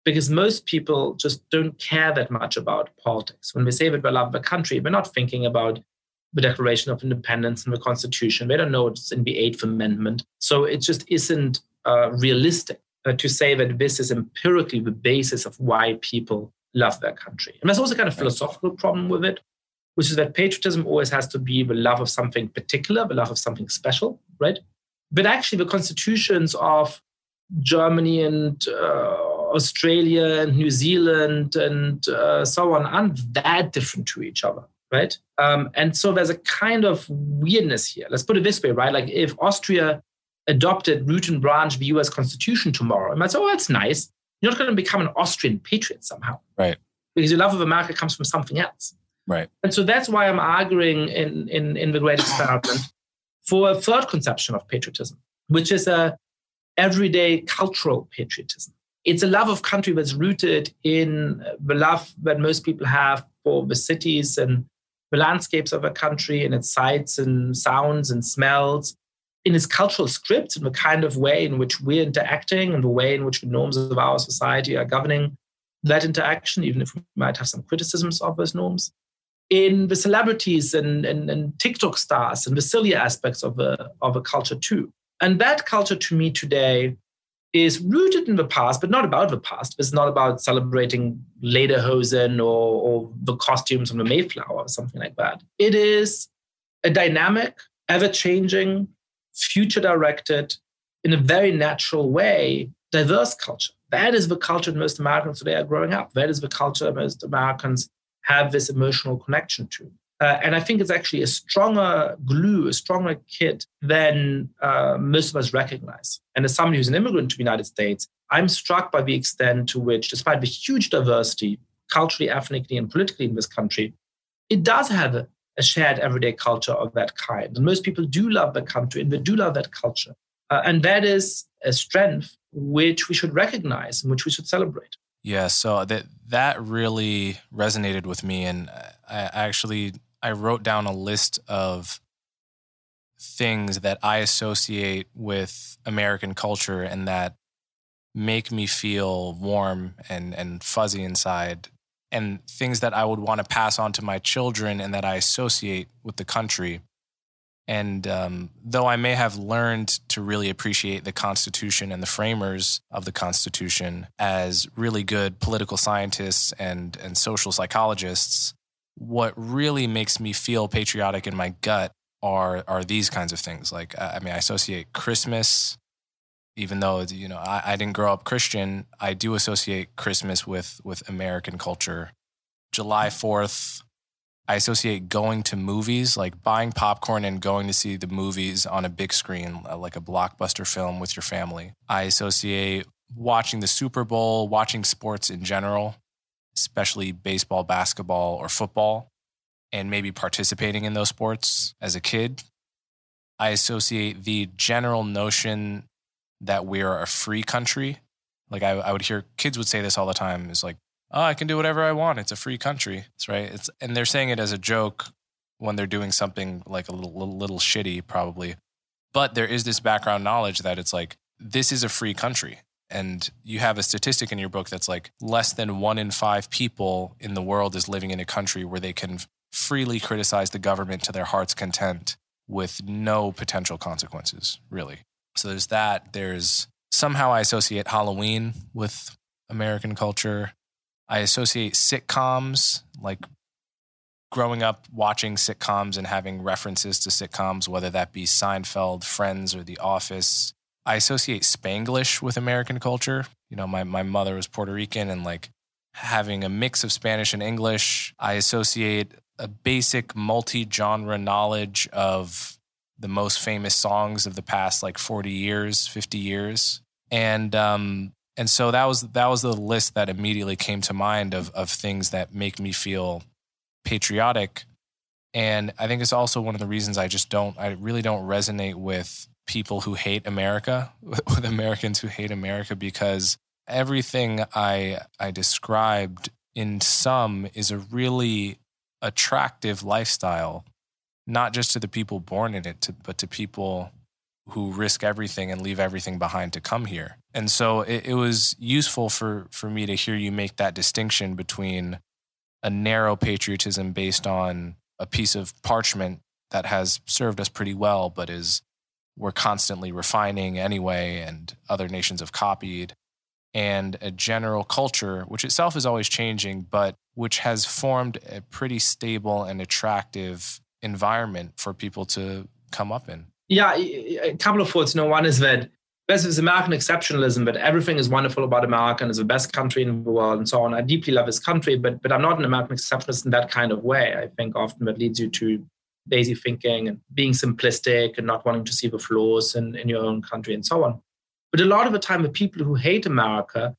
because most people just don't care that much about politics. When we say that we love the country, we're not thinking about the Declaration of Independence and the Constitution. They don't know it's in the Eighth Amendment. So it just isn't uh, realistic uh, to say that this is empirically the basis of why people love their country. And there's also kind of philosophical problem with it, which is that patriotism always has to be the love of something particular, the love of something special, right? But actually, the constitutions of Germany and uh, Australia and New Zealand and uh, so on aren't that different to each other, right? Um, and so there's a kind of weirdness here. Let's put it this way, right? Like if Austria adopted root and branch of the US Constitution tomorrow, you might say, oh, that's nice. You're not going to become an Austrian patriot somehow. Right. Because your love of America comes from something else. Right. And so that's why I'm arguing in, in, in the Great Experiment for a third conception of patriotism, which is a everyday cultural patriotism it's a love of country that's rooted in the love that most people have for the cities and the landscapes of a country and its sights and sounds and smells in its cultural script in the kind of way in which we're interacting and the way in which the norms of our society are governing that interaction, even if we might have some criticisms of those norms. In the celebrities and, and, and TikTok stars and the silly aspects of a, of a culture too. And that culture to me today is rooted in the past, but not about the past. It's not about celebrating Lederhosen or, or the costumes from the Mayflower or something like that. It is a dynamic, ever changing, future directed, in a very natural way, diverse culture. That is the culture that most Americans today are growing up. That is the culture most Americans have this emotional connection to. Uh, and I think it's actually a stronger glue, a stronger kit than uh, most of us recognize. And as somebody who's an immigrant to the United States, I'm struck by the extent to which, despite the huge diversity, culturally, ethnically, and politically in this country, it does have a, a shared everyday culture of that kind. And most people do love the country and they do love that culture. Uh, and that is a strength which we should recognize and which we should celebrate. Yeah, so that that really resonated with me, and I actually I wrote down a list of things that I associate with American culture and that make me feel warm and, and fuzzy inside, and things that I would want to pass on to my children and that I associate with the country. And um, though I may have learned to really appreciate the Constitution and the framers of the Constitution as really good political scientists and, and social psychologists, what really makes me feel patriotic in my gut are are these kinds of things. Like I mean, I associate Christmas, even though you know I, I didn't grow up Christian. I do associate Christmas with with American culture. July Fourth, I associate going to movies, like buying popcorn and going to see the movies on a big screen, uh, like a blockbuster film with your family. I associate watching the Super Bowl, watching sports in general especially baseball, basketball, or football, and maybe participating in those sports as a kid, I associate the general notion that we're a free country. Like I, I would hear kids would say this all the time is like, oh, I can do whatever I want. It's a free country. That's right. It's, and they're saying it as a joke when they're doing something like a little, little, little shitty, probably. But there is this background knowledge that it's like, this is a free country. And you have a statistic in your book that's like less than one in five people in the world is living in a country where they can freely criticize the government to their heart's content with no potential consequences, really. So there's that. There's somehow I associate Halloween with American culture. I associate sitcoms, like growing up watching sitcoms and having references to sitcoms, whether that be Seinfeld, Friends, or The Office. I associate Spanglish with American culture. You know, my, my mother was Puerto Rican and like having a mix of Spanish and English. I associate a basic multi genre knowledge of the most famous songs of the past like 40 years, 50 years. And um and so that was that was the list that immediately came to mind of of things that make me feel patriotic. And I think it's also one of the reasons I just don't I really don't resonate with people who hate America, with Americans who hate America because everything I I described in some is a really attractive lifestyle, not just to the people born in it, to, but to people who risk everything and leave everything behind to come here. And so it, it was useful for for me to hear you make that distinction between a narrow patriotism based on a piece of parchment that has served us pretty well, but is we're constantly refining anyway, and other nations have copied, and a general culture, which itself is always changing, but which has formed a pretty stable and attractive environment for people to come up in. Yeah, a couple of thoughts. Know, one is that there's this American exceptionalism that everything is wonderful about America and is the best country in the world and so on. I deeply love this country, but but I'm not an American exceptionalist in that kind of way. I think often that leads you to lazy thinking and being simplistic and not wanting to see the flaws in, in your own country and so on. But a lot of the time, the people who hate America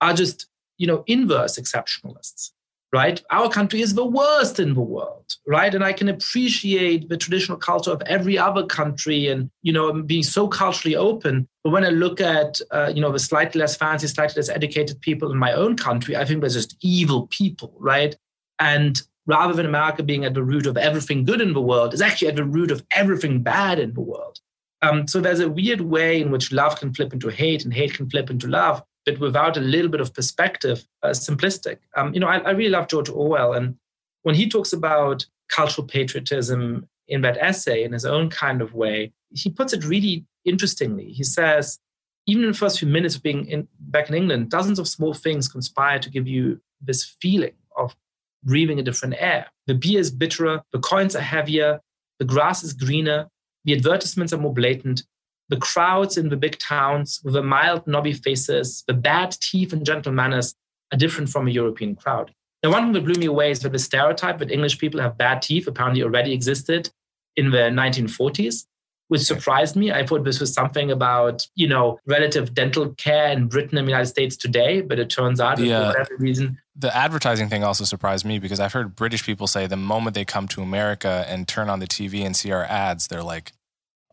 are just, you know, inverse exceptionalists, right? Our country is the worst in the world, right? And I can appreciate the traditional culture of every other country and, you know, being so culturally open. But when I look at, uh, you know, the slightly less fancy, slightly less educated people in my own country, I think they're just evil people, right? And rather than America being at the root of everything good in the world, is actually at the root of everything bad in the world. Um, so there's a weird way in which love can flip into hate and hate can flip into love, but without a little bit of perspective, uh, simplistic. Um, you know, I, I really love George Orwell, and when he talks about cultural patriotism in that essay in his own kind of way, he puts it really interestingly. He says, even in the first few minutes of being in, back in England, dozens of small things conspire to give you this feeling of breathing a different air. The beer is bitterer, the coins are heavier, the grass is greener, the advertisements are more blatant, the crowds in the big towns with the mild, knobby faces, the bad teeth and gentle manners are different from a European crowd. Now, one thing that blew me away is that the stereotype that English people have bad teeth apparently already existed in the 1940s which surprised me. I thought this was something about, you know, relative dental care in Britain and the United States today, but it turns out the, for uh, whatever reason. The advertising thing also surprised me because I've heard British people say the moment they come to America and turn on the TV and see our ads, they're like,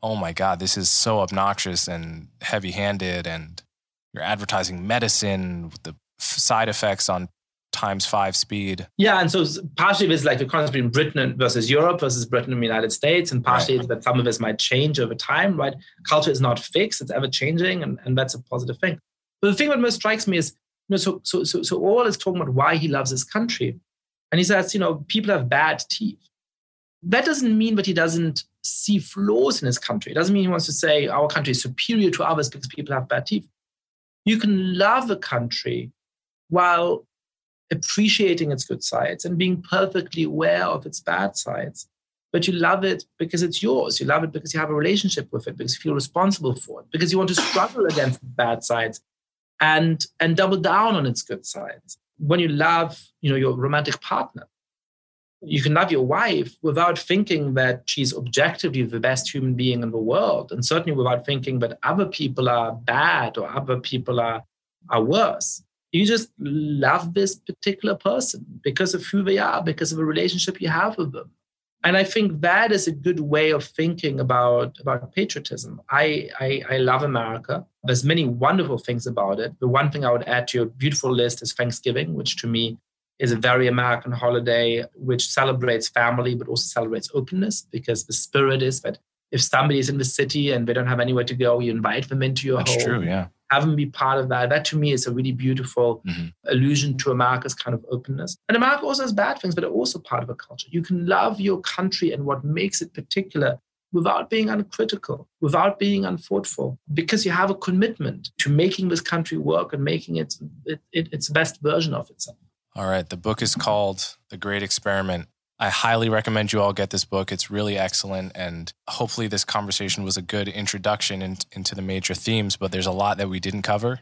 oh my God, this is so obnoxious and heavy handed. And you're advertising medicine with the side effects on times five speed. Yeah, and so partially it's like the contrast between Britain versus Europe versus Britain and the United States, and partially right. that some of this might change over time, right? Culture is not fixed; it's ever changing, and, and that's a positive thing. But the thing that most strikes me is, you know, so so so so Orwell is talking about why he loves his country, and he says, you know, people have bad teeth. That doesn't mean that he doesn't see flaws in his country. It doesn't mean he wants to say our country is superior to others because people have bad teeth. You can love a country while appreciating its good sides and being perfectly aware of its bad sides. But you love it because it's yours. You love it because you have a relationship with it, because you feel responsible for it, because you want to struggle against the bad sides and, and double down on its good sides. When you love, you know, your romantic partner, you can love your wife without thinking that she's objectively the best human being in the world, and certainly without thinking that other people are bad or other people are, are worse you just love this particular person because of who they are, because of a relationship you have with them. And I think that is a good way of thinking about, about patriotism. I, I, I love America. There's many wonderful things about it. The one thing I would add to your beautiful list is Thanksgiving, which to me is a very American holiday, which celebrates family, but also celebrates openness, because the spirit is that if somebody is in the city and they don't have anywhere to go, you invite them into your That's home. true, yeah have them be part of that. That to me is a really beautiful mm-hmm. allusion to America's kind of openness. And America also has bad things, but they're also part of a culture. You can love your country and what makes it particular without being uncritical, without being unthoughtful, because you have a commitment to making this country work and making it, it, it its best version of itself. All right. The book is called The Great Experiment I highly recommend you all get this book. It's really excellent. And hopefully, this conversation was a good introduction in, into the major themes, but there's a lot that we didn't cover.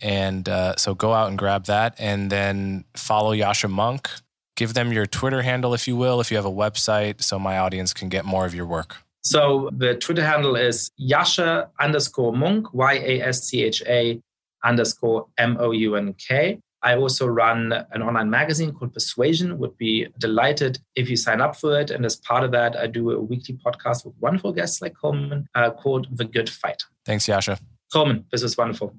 And uh, so go out and grab that and then follow Yascha Mounk. Give them your Twitter handle, if you will, if you have a website, so my audience can get more of your work. So the Twitter handle is Yascha underscore Mounk, Y A S C H A underscore M O U N K. I also run an online magazine called Persuasion. Would be delighted if you sign up for it. And as part of that, I do a weekly podcast with wonderful guests like Coleman uh, called The Good Fight. Thanks, Yascha. Coleman, this was wonderful.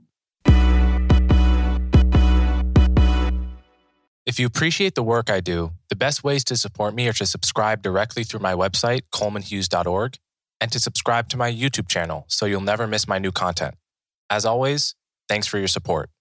If you appreciate the work I do, the best ways to support me are to subscribe directly through my website, colemanhughes.org, and to subscribe to my YouTube channel so you'll never miss my new content. As always, thanks for your support.